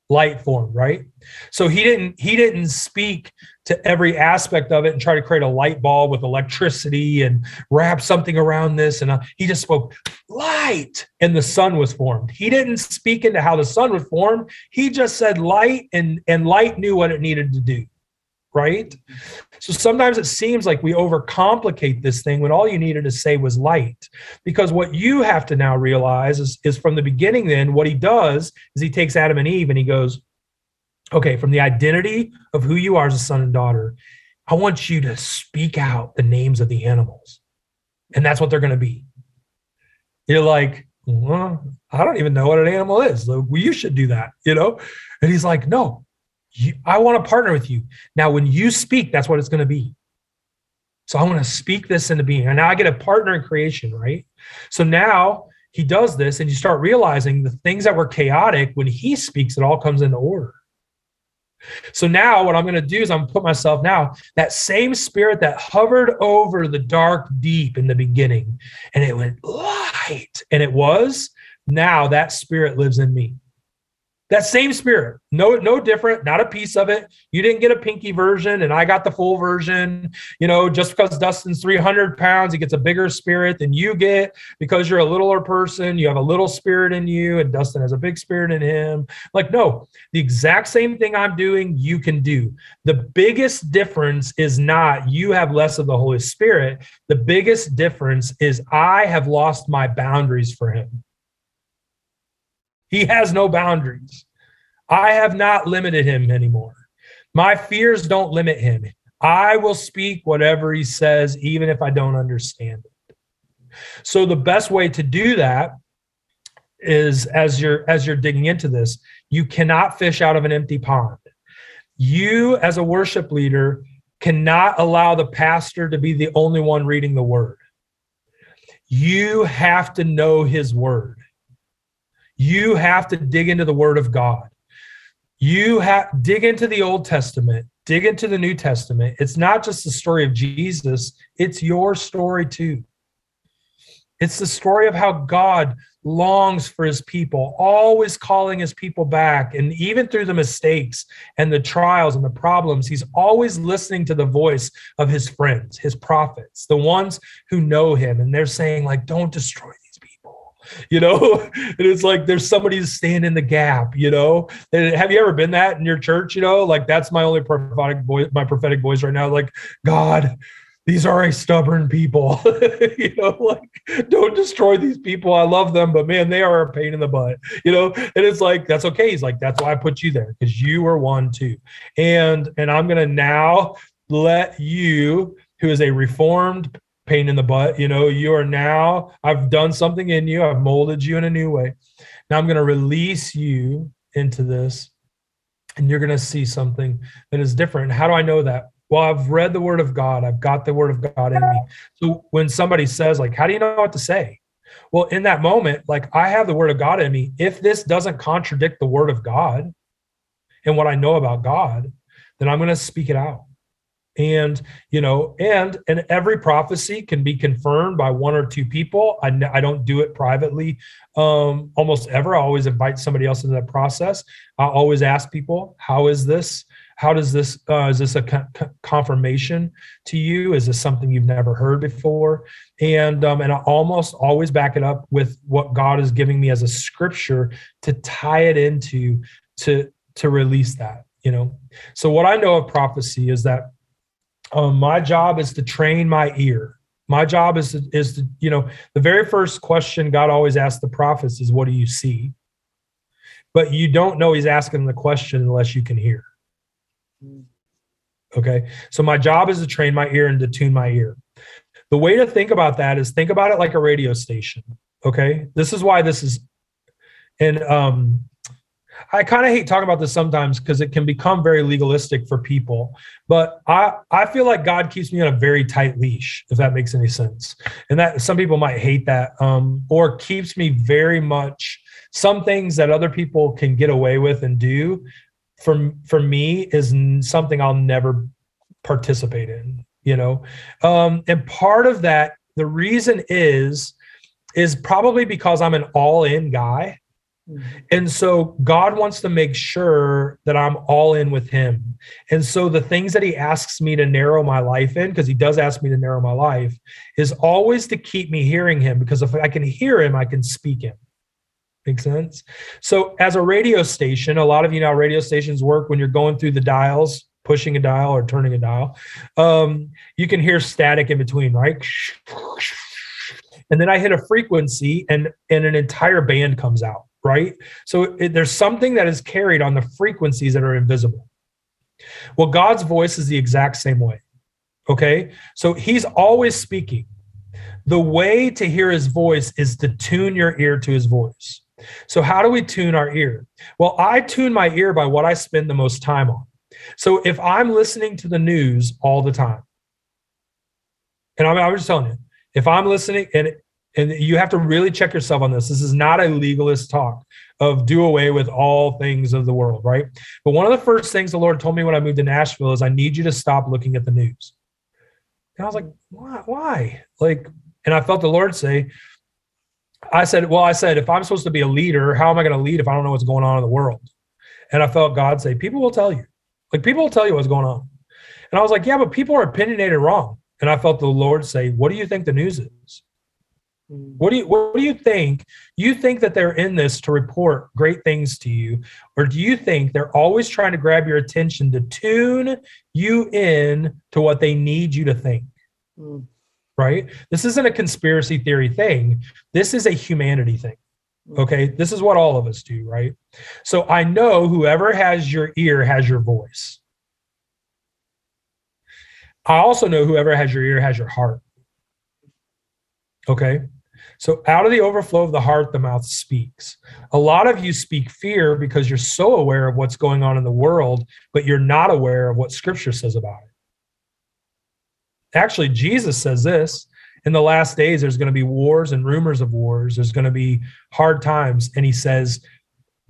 light formed right? So he didn't he didn't speak to every aspect of it and try to create a light bulb with electricity and wrap something around this. And uh, he just spoke light and the sun was formed. He didn't speak into how the sun was formed. He just said light and and light knew what it needed to do right? So sometimes it seems like we overcomplicate this thing when all you needed to say was light. Because what you have to now realize is, is from the beginning, then what he does is he takes Adam and Eve and he goes, okay, from the identity of who you are as a son and daughter, I want you to speak out the names of the animals. And that's what they're going to be. You're like, well, I don't even know what an animal is. Well, you should do that, you know? And he's like, no, you, I want to partner with you. Now, when you speak, that's what it's going to be. So I want to speak this into being. And now I get a partner in creation, right? So now he does this, and you start realizing the things that were chaotic, when he speaks, it all comes into order. So now what I'm going to do is I'm put myself now, that same spirit that hovered over the dark deep in the beginning, and it went light, and it was, now that spirit lives in me. That same spirit, no, no different, not a piece of it. You didn't get a pinky version, and I got the full version. You know, just because Dustin's 300 pounds, he gets a bigger spirit than you get because you're a littler person. You have a little spirit in you, and Dustin has a big spirit in him. Like, no, the exact same thing I'm doing, you can do. The biggest difference is not you have less of the Holy Spirit. The biggest difference is I have lost my boundaries for him. He has no boundaries. I have not limited him anymore. My fears don't limit him. I will speak whatever he says, even if I don't understand it. So the best way to do that is as you're as you're digging into this, you cannot fish out of an empty pond. You as a worship leader cannot allow the pastor to be the only one reading the word. You have to know his word. You have to dig into the Word of God. You have dig into the Old Testament, dig into the New Testament. It's not just the story of Jesus, it's your story too. It's the story of how God longs for his people, always calling his people back. And even through the mistakes and the trials and the problems, he's always listening to the voice of his friends, his prophets, the ones who know him. And they're saying, like, don't destroy [LAUGHS] you know and it's like there's somebody to stand in the gap you know and have you ever been that in your church you know like that's my only prophetic voice my prophetic voice right now like god these are a stubborn people. [LAUGHS] you know, like don't destroy these people. I love them, but man, they are a pain in the butt. You know, and it's like that's okay. He's like, that's why I put you there because you are one too. And and I'm gonna now let you, who is a reformed pain in the butt, you know, you are now. I've done something in you. I've molded you in a new way. Now I'm gonna release you into this, and you're gonna see something that is different. How do I know that? well i've read the word of god i've got the word of god in me so when somebody says like how do you know what to say well in that moment like i have the word of god in me if this doesn't contradict the word of god and what i know about god then i'm going to speak it out and you know and and every prophecy can be confirmed by one or two people. I, I don't do it privately um almost ever. I always invite somebody else into that process. I always ask people how is this? How does this uh, is this a co- confirmation to you? Is this something you've never heard before? And um, and i almost always back it up with what god is giving me as a scripture to tie it into to to release that you know? So what i know of prophecy is that um, my job is to train my ear my job is to, is to you know the very first question god always asks the prophets is what do you see but you don't know he's asking the question unless you can hear Okay. So my job is to train my ear and to tune my ear. The way to think about that is think about it like a radio station. Okay. This is why this is, and um, I kind of hate talking about this sometimes because it can become very legalistic for people. But I, I feel like God keeps me on a very tight leash, if that makes any sense. And that some people might hate that, um, or keeps me very much some things that other people can get away with and do for for me is something I'll never participate in. You know, um, and part of that, the reason is is probably because I'm an all in guy. And so God wants to make sure that I'm all in with Him. And so the things that He asks me to narrow my life in, because He does ask me to narrow my life, is always to keep me hearing Him. Because if I can hear Him, I can speak Him. Make sense? So, as a radio station, a lot of you know radio stations work when you're going through the dials, pushing a dial or turning a dial. Um, you can hear static in between, right? And then I hit a frequency, and and an entire band comes out, right? So it, there's something that is carried on the frequencies that are invisible. Well, God's voice is the exact same way. Okay, so He's always speaking. The way to hear His voice is to tune your ear to His voice. So, how do we tune our ear? Well, I tune my ear by what I spend the most time on. So, if I'm listening to the news all the time, and I'm, I'm just telling you, if I'm listening, and and you have to really check yourself on this. This is not a legalist talk of do away with all things of the world, right? But one of the first things the Lord told me when I moved to Nashville is I need you to stop looking at the news. And I was like, why? Why? Like, and I felt the Lord say, I said, well, I said, if I'm supposed to be a leader, how am I going to lead if I don't know what's going on in the world? And I felt God say, people will tell you. Like people will tell you what's going on. And I was like, yeah, but people are opinionated wrong. And I felt the Lord say, what do you think the news is? What do you what do you think? You think that they're in this to report great things to you, or do you think they're always trying to grab your attention to tune you in to what they need you to think? Mm right? This isn't a conspiracy theory thing. This is a humanity thing. Okay. This is what all of us do, right? So I know whoever has your ear has your voice. I also know whoever has your ear has your heart. Okay. So out of the overflow of the heart, the mouth speaks. A lot of you speak fear because you're so aware of what's going on in the world, but you're not aware of what scripture says about it. Actually jesus says this in the last days there's going to be wars and rumors of wars. There's going to be hard times. And he says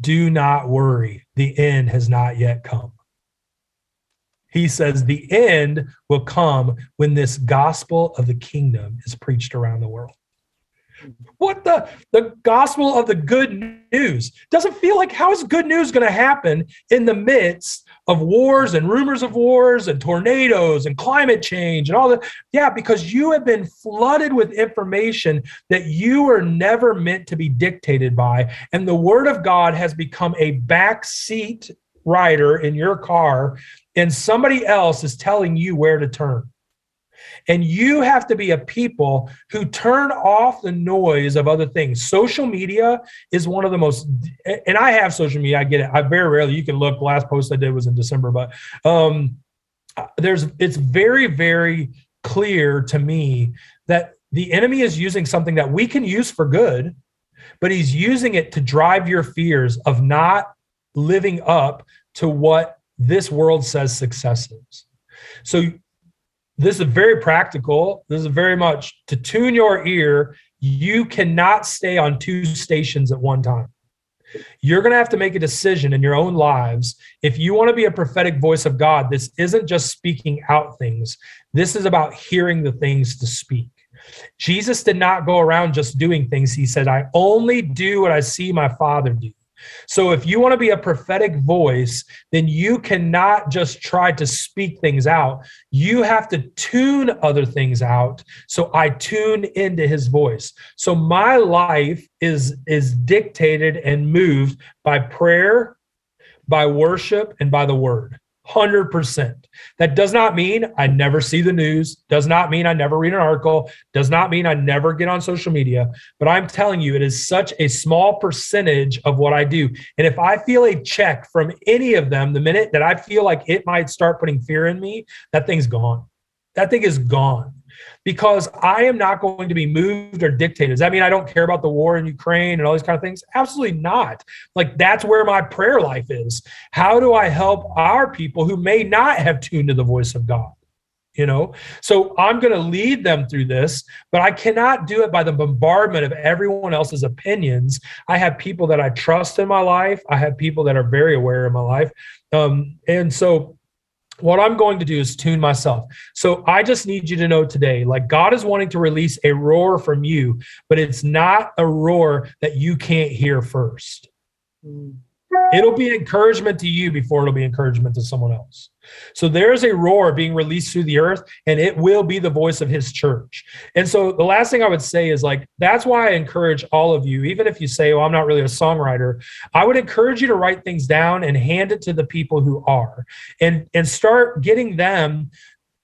do not worry. The end has not yet come. He says the end will come when this gospel of the kingdom is preached around the world what the the gospel of the good news doesn't feel like how is good news going to happen in the midst of wars and rumors of wars and tornadoes and climate change and all that. Yeah, because you have been flooded with information that you were never meant to be dictated by. And the word of God has become a backseat rider in your car, and somebody else is telling you where to turn. And you have to be a people who turn off the noise of other things. Social media is one of the most, and I have social media. I get it. I very rarely, you can look, last post I did was in December, but um, there's, it's very, very clear to me that the enemy is using something that we can use for good, but he's using it to drive your fears of not living up to what this world says success is. So this is very practical. This is very much to tune your ear. You cannot stay on two stations at one time. You're going to have to make a decision in your own lives. If you want to be a prophetic voice of God, this isn't just speaking out things, this is about hearing the things to speak. Jesus did not go around just doing things. He said, I only do what I see my Father do. So if you want to be a prophetic voice, then you cannot just try to speak things out. You have to tune other things out. So I tune into his voice. So my life is is dictated and moved by prayer, by worship and by the word. 100%. That does not mean I never see the news, does not mean I never read an article, does not mean I never get on social media, but I'm telling you, it is such a small percentage of what I do. And if I feel a check from any of them, the minute that I feel like it might start putting fear in me, that thing's gone. That thing is gone because I am not going to be moved or dictated. Does that mean I don't care about the war in Ukraine and all these kind of things? Absolutely not. Like that's where my prayer life is. How do I help our people who may not have tuned to the voice of God? You know, so I'm going to lead them through this, but I cannot do it by the bombardment of everyone else's opinions. I have people that I trust in my life. I have people that are very aware in my life. Um, and so what I'm going to do is tune myself. So I just need you to know today, like God is wanting to release a roar from you, but it's not a roar that you can't hear first. Mm. It'll be encouragement to you before it'll be encouragement to someone else. So there's a roar being released through the earth, and it will be the voice of his church. And so the last thing I would say is like, that's why I encourage all of you, even if you say, well, I'm not really a songwriter, I would encourage you to write things down and hand it to the people who are and, and start getting them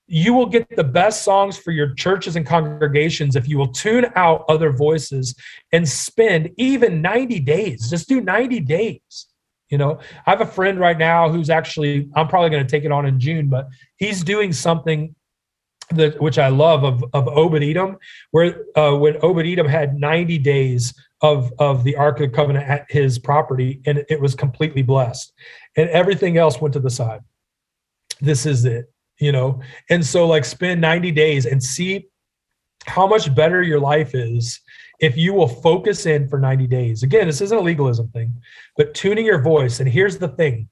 you will get the best songs for your churches and congregations if you will tune out other voices and spend even 90 days. Just do 90 days you know, I have a friend right now who's actually, I'm probably going to take it on in June, but he's doing something that which I love of of Obed Edom, where uh, when Obed Edom had 90 days of of the Ark of the Covenant at his property, and it was completely blessed, and everything else went to the side. This is it, you know, and so like spend 90 days and see how much better your life is if you will focus in for 90 days. Again, this isn't a legalism thing, but tuning your voice. And here's the thing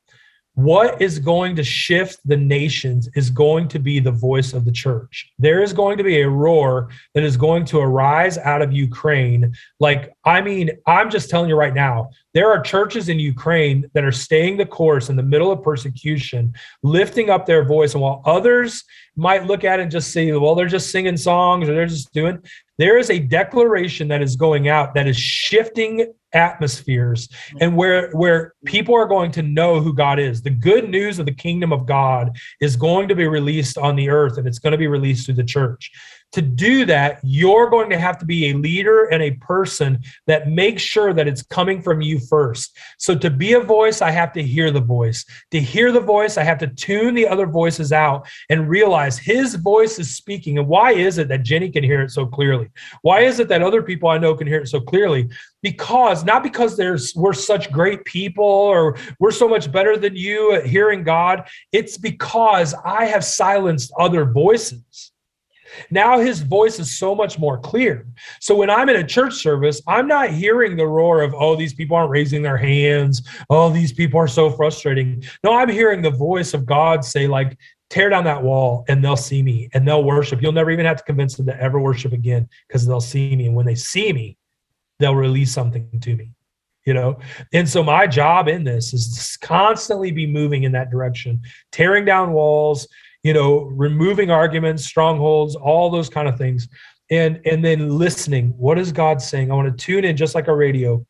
what is going to shift the nations is going to be the voice of the church. There is going to be a roar that is going to arise out of Ukraine. Like, I mean, I'm just telling you right now, there are churches in Ukraine that are staying the course in the middle of persecution, lifting up their voice. And while others might look at it and just say, well, they're just singing songs or they're just doing, there is a declaration that is going out that is shifting atmospheres and where where people are going to know who God is. The good news of the kingdom of God is going to be released on the earth and it's going to be released through the church to do that, you're going to have to be a leader and a person that makes sure that it's coming from you first. So, to be a voice, I have to hear the voice. To hear the voice, I have to tune the other voices out and realize his voice is speaking. And why is it that Jenny can hear it so clearly? Why is it that other people I know can hear it so clearly? Because not because there's we're such great people or we're so much better than you at hearing God. It's because I have silenced other voices. Now his voice is so much more clear. So when I'm in a church service, I'm not hearing the roar of, oh, these people aren't raising their hands. Oh, these people are so frustrating. No, I'm hearing the voice of God say, like, tear down that wall and they'll see me and they'll worship. You'll never even have to convince them to ever worship again because they'll see me. And when they see me, they'll release something to me you know and so my job in this is constantly be moving in that direction tearing down walls you know removing arguments strongholds all those kind of things. And and then listening. What is god saying? I want to tune in just like a radio.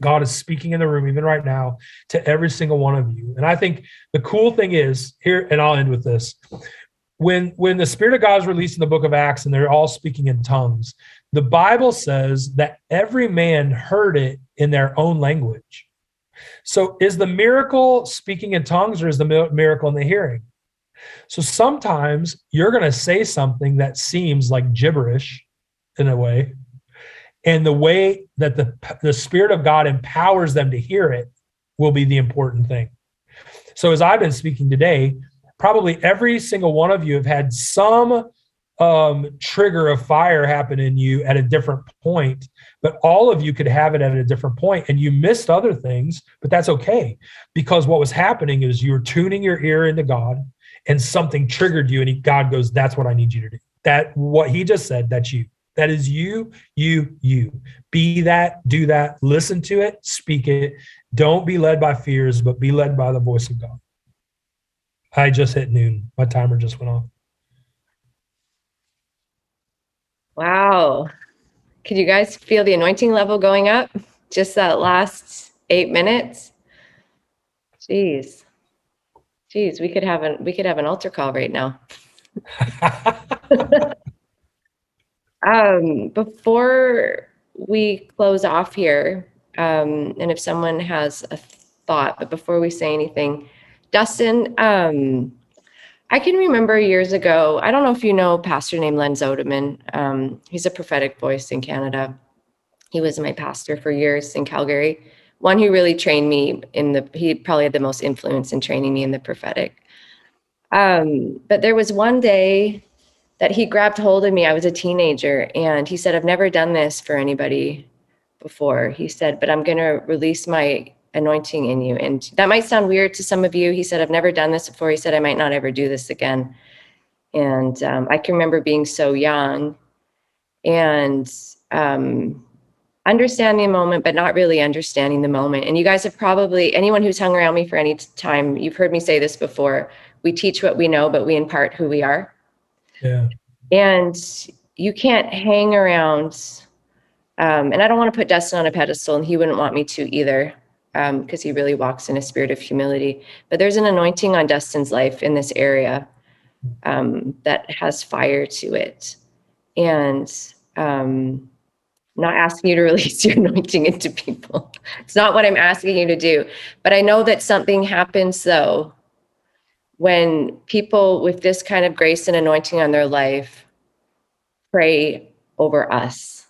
God is speaking in the room even right now to every single one of you. And i think the cool thing is here and i'll end with this. When when the spirit of god is released in the book of acts and they're all speaking in tongues the bible says that every man heard it in their own language. So is the miracle speaking in tongues or is the miracle in the hearing so sometimes you're going to say something that seems like gibberish in a way and the way that the the spirit of god empowers them to hear it will be the important thing. So as i've been speaking today probably every single one of you have had some um, trigger of fire happen in you at a different point, but all of you could have it at a different point and you missed other things, but that's okay because what was happening is you were tuning your ear into God and something triggered you and he, God goes, that's what I need you to do. That what he just said, that's you. That is you, you, you. Be that, do that, listen to it, speak it. Don't be led by fears, but be led by the voice of God. I just hit noon. My timer just went off. Wow. Could you guys feel the anointing level going up? Just that last eight minutes? Jeez. Jeez, we could have an we could have an altar call right now. [LAUGHS] um, before we close off here, um, and if someone has a thought, but before we say anything, Dustin, um, I can remember years ago, I don't know if you know a pastor named Len Zodeman. Um, he's a prophetic voice in Canada. He was my pastor for years in Calgary. One who really trained me in the, he probably had the most influence in training me in the prophetic. Um, but there was one day that he grabbed hold of me. I was a teenager and he said, I've never done this for anybody before. He said, but I'm going to release my anointing in you. And that might sound weird to some of you. He said, I've never done this before. He said, I might not ever do this again. And um, I can remember being so young and um, understanding the moment, but not really understanding the moment. And you guys have probably, anyone who's hung around me for any time, you've heard me say this before. We teach what we know, but we impart who we are. Yeah. And you can't hang around. Um, and I don't want to put Dustin on a pedestal, and he wouldn't want me to either because um, he really walks in a spirit of humility. But there's an anointing on Dustin's life in this area um, that has fire to it. And um, not asking you to [LAUGHS] release your anointing into people. It's not what I'm asking you to do. But I know that something happens though when people with this kind of grace and anointing on their life pray over us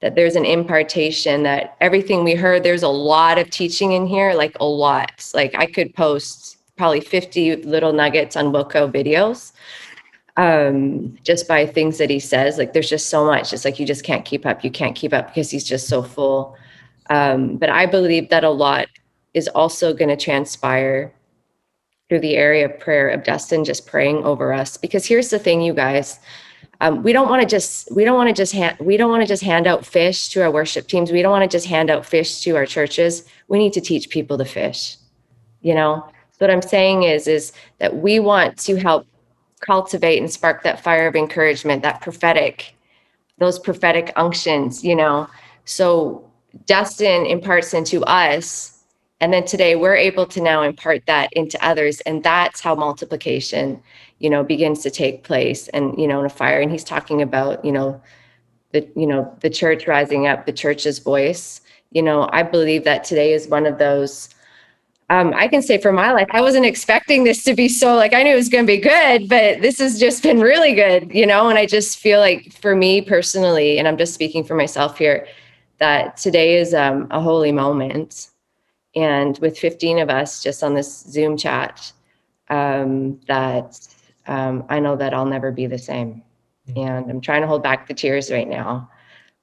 that there's an impartation that everything we heard there's a lot of teaching in here like a lot like i could post probably 50 little nuggets on wilco videos um just by things that he says like there's just so much. It's like you just can't keep up. You can't keep up because he's just so full. Um but i believe that a lot is also going to transpire through the area of prayer of dustin just praying over us. Because here's the thing you guys. Um, we don't want to just we don't want to just hand we don't want to just hand out fish to our worship teams. We don't want to just hand out fish to our churches. We need to teach people to fish you know? So what i'm saying is is that we want to help cultivate and spark that fire of encouragement that prophetic those prophetic unctions you know? So dustin imparts into us and then today we're able to now impart that into others and that's how multiplication you know begins to take place and you know in a fire. And he's talking about you know the you know the church rising up the church's voice. You know i believe that today is one of those um, i can say for my life i wasn't expecting this to be so like i knew it was going to be good but this has just been really good you know and i just feel like for me personally and i'm just speaking for myself here that today is um, a holy moment and with 15 of us just on this zoom chat um, that um, I know that I'll never be the same. Mm-hmm. And I'm trying to hold back the tears right now,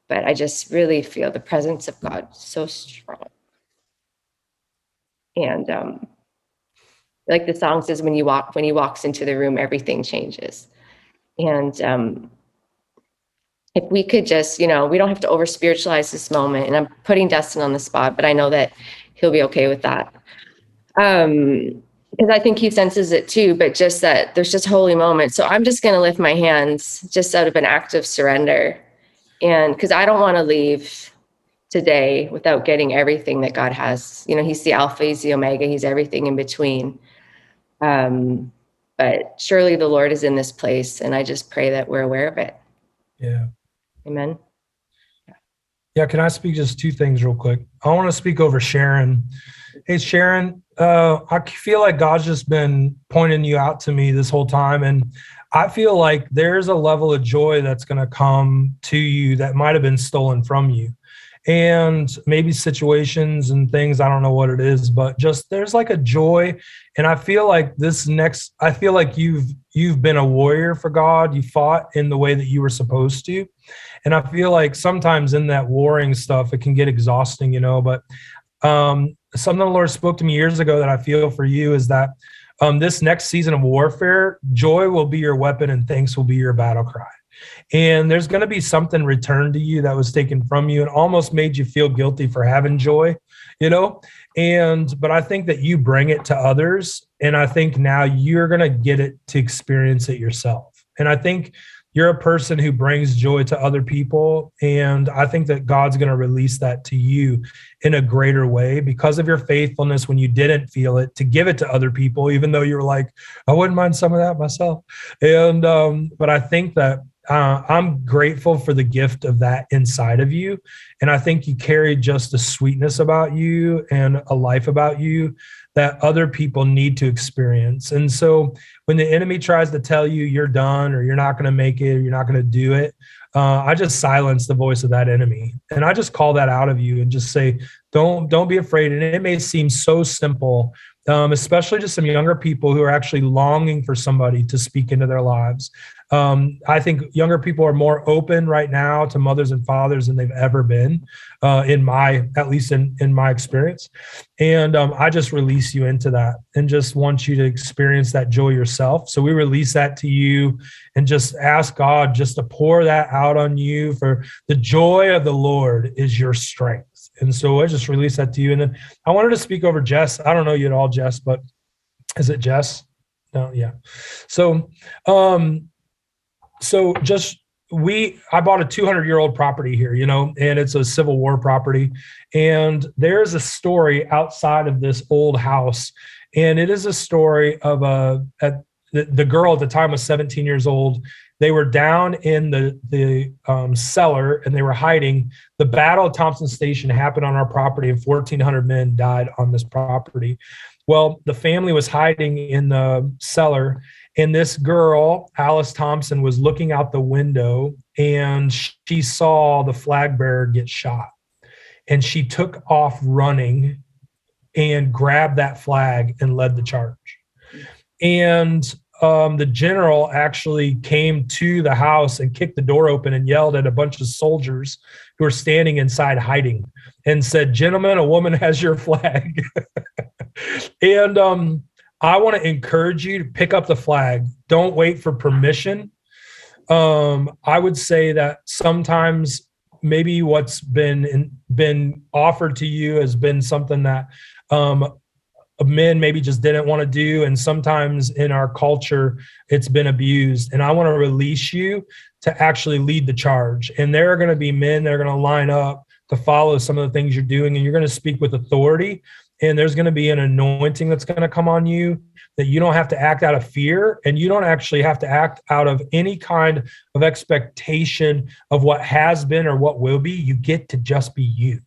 but I just really feel the presence of God so strong. And um, like the song says, when you walk, when he walks into the room, everything changes. And um, if we could just, you know, we don't have to over spiritualize this moment. And I'm putting Dustin on the spot, but I know that he'll be okay with that. Um, because I think he senses it too, but just that there's just holy moments. So I'm just going to lift my hands just out of an act of surrender. And because I don't want to leave today without getting everything that God has. You know, He's the Alpha, He's the Omega, He's everything in between. Um, but surely the Lord is in this place. And I just pray that we're aware of it. Yeah. Amen. Yeah. Can I speak just two things real quick? I want to speak over Sharon. Hey, Sharon, uh, I feel like God's just been pointing you out to me this whole time. And I feel like there's a level of joy that's going to come to you that might have been stolen from you. And maybe situations and things, I don't know what it is, but just there's like a joy. And I feel like this next, I feel like you've you've been a warrior for God. You fought in the way that you were supposed to. And I feel like sometimes in that warring stuff, it can get exhausting, you know. But um, something the Lord spoke to me years ago that I feel for you is that um, this next season of warfare, joy will be your weapon and thanks will be your battle cry. And there's going to be something returned to you that was taken from you and almost made you feel guilty for having joy, you know? And, but I think that you bring it to others. And I think now you're going to get it to experience it yourself. And I think you're a person who brings joy to other people and i think that god's going to release that to you in a greater way because of your faithfulness when you didn't feel it to give it to other people even though you were like i wouldn't mind some of that myself and um but i think that uh, I'm grateful for the gift of that inside of you. And I think you carry just a sweetness about you and a life about you that other people need to experience. And so when the enemy tries to tell you you're done or you're not going to make it or you're not going to do it, uh, I just silence the voice of that enemy. And I just call that out of you and just say, don't, don't be afraid. And it may seem so simple um, especially to some younger people who are actually longing for somebody to speak into their lives. Um, I think younger people are more open right now to mothers and fathers than they've ever been, uh, in my at least in in my experience. And um, I just release you into that, and just want you to experience that joy yourself. So we release that to you, and just ask God just to pour that out on you. For the joy of the Lord is your strength. And so I just release that to you. And then I wanted to speak over Jess. I don't know you at all, Jess, but is it Jess? No, yeah. So, um, so just we I bought a 200 year old property here, you know, and it's a Civil War property. And there's a story outside of this old house, and it is a story of a, the, the girl at the time was 17 years old they were down in the the um, cellar and they were hiding. The Battle of Thompson Station happened on our property, and 1,400 men died on this property. Well, the family was hiding in the cellar, and this girl, Alice Thompson, was looking out the window and she saw the flag bearer get shot. And she took off running and grabbed that flag and led the charge. And um, the general actually came to the house and kicked the door open and yelled at a bunch of soldiers who were standing inside hiding and said, Gentlemen, a woman has your flag. [LAUGHS] and um, I want to encourage you to pick up the flag. Don't wait for permission. Um, I would say that sometimes maybe what's been in, been offered to you has been something that um, men maybe just didn't want to do and sometimes in our culture it's been abused and i want to release you to actually lead the charge and there are going to be men that are going to line up to follow some of the things you're doing and you're going to speak with authority and there's going to be an anointing that's going to come on you that you don't have to act out of fear and you don't actually have to act out of any kind of expectation of what has been or what will be you get to just be you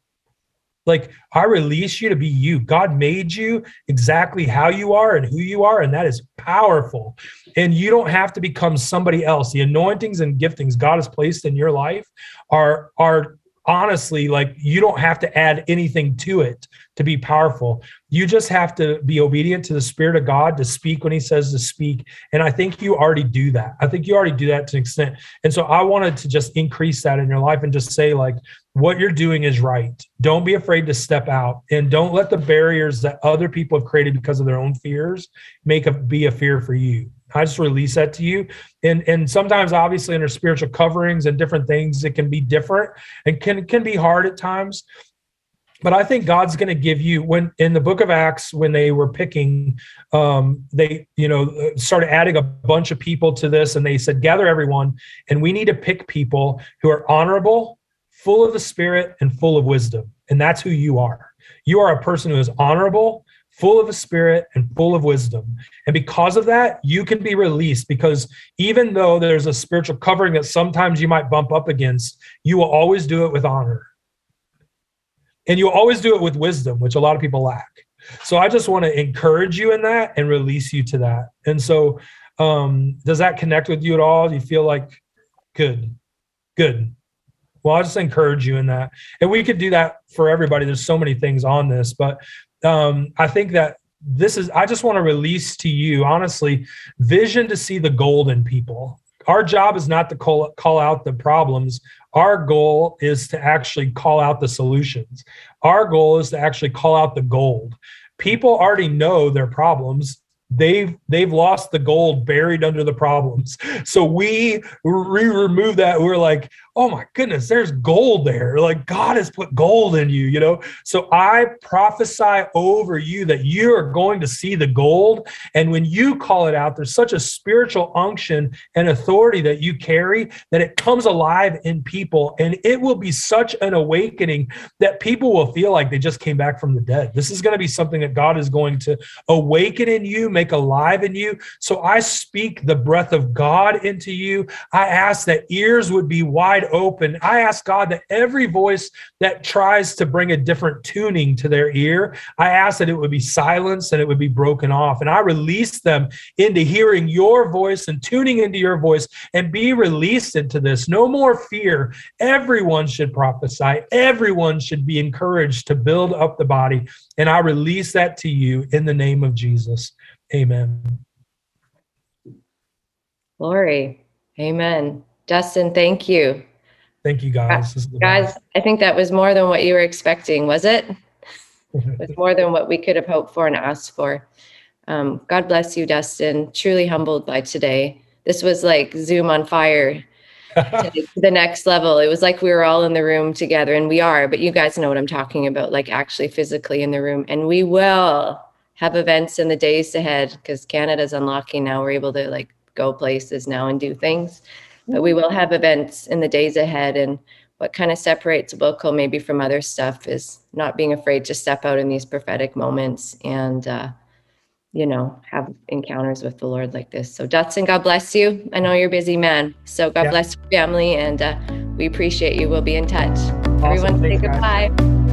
like I release you to be you. God made you exactly how you are and who you are, and that is powerful. And you don't have to become somebody else. The anointings and giftings God has placed in your life are are honestly like you don't have to add anything to it to be powerful. You just have to be obedient to the Spirit of God to speak when He says to speak. And I think you already do that. I think you already do that to an extent. And so I wanted to just increase that in your life and just say, like, what you're doing is right. Don't be afraid to step out and don't let the barriers that other people have created because of their own fears make a be a fear for you. I just release that to you. And and sometimes obviously under spiritual coverings and different things, it can be different and can can be hard at times. But I think God's going to give you when in the book of Acts, when they were picking, um, they you know started adding a bunch of people to this, and they said, gather everyone, and we need to pick people who are honorable, full of the Spirit, and full of wisdom, and that's who you are. You are a person who is honorable, full of a spirit and full of wisdom. And because of that, you can be released because even though there's a spiritual covering that sometimes you might bump up against, you will always do it with honor. And you always do it with wisdom, which a lot of people lack. So I just want to encourage you in that and release you to that. And so, um, does that connect with you at all? Do you feel like good? Good. Well, I'll just encourage you in that. And we could do that for everybody. There's so many things on this, but um, I think that this is, I just want to release to you, honestly, vision to see the gold in people. Our job is not to call, call out the problems. Our goal is to actually call out the solutions. Our goal is to actually call out the gold. People already know their problems they've they've lost the gold buried under the problems [LAUGHS] so we we remove that we're like oh my goodness, there's gold there. Like God has put gold in you, you know? So I prophesy over you that you are going to see the gold. And when you call it out, there's such a spiritual unction and authority that you carry that it comes alive in people. And it will be such an awakening that people will feel like they just came back from the dead. This is going to be something that God is going to awaken in you, make alive in you. So I speak the breath of God into you. I ask that ears would be wide wide open. I ask God that every voice that tries to bring a different tuning to their ear, I ask that it would be silenced and it would be broken off. And I release them into hearing your voice and tuning into your voice and be released into this. No more fear. Everyone should prophesy, everyone should be encouraged to build up the body. And I release that to you in the name of Jesus. Amen. Glory. Amen. Dustin, thank you. Thank you, guys. Guys, I think that was more than what you were expecting, was it? [LAUGHS] it was more than what we could have hoped for and asked for. Um, God bless you, Dustin. Truly humbled by today. This was like Zoom on fire to [LAUGHS] the next level. It was like we were all in the room together, and we are, but you guys know what I'm talking about, like actually physically in the room. And we will have events in the days ahead because Canada's unlocking now. We're able to like go places now and do things but we will have events in the days ahead. And what kind of separates Wilco maybe from other stuff is not being afraid to step out in these prophetic moments and, uh, you know, have encounters with the Lord like this. So, Dustin, God bless you. I know you're a busy man. So, God yeah. bless your family. And uh, we appreciate you. We'll be in touch. Awesome. Everyone, Thanks, say goodbye. Guys.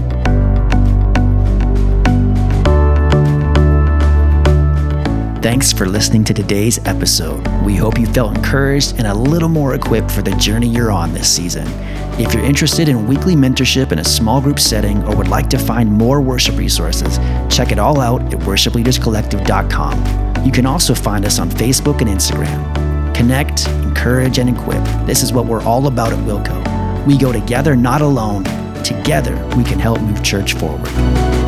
Thanks for listening to today's episode. We hope you felt encouraged and a little more equipped for the journey you're on this season. If you're interested in weekly mentorship in a small group setting or would like to find more worship resources, check it all out at worshipleaderscollective.com. You can also find us on Facebook and Instagram. Connect, encourage, and equip. This is what we're all about at Wilco. We go together, not alone. Together, we can help move church forward.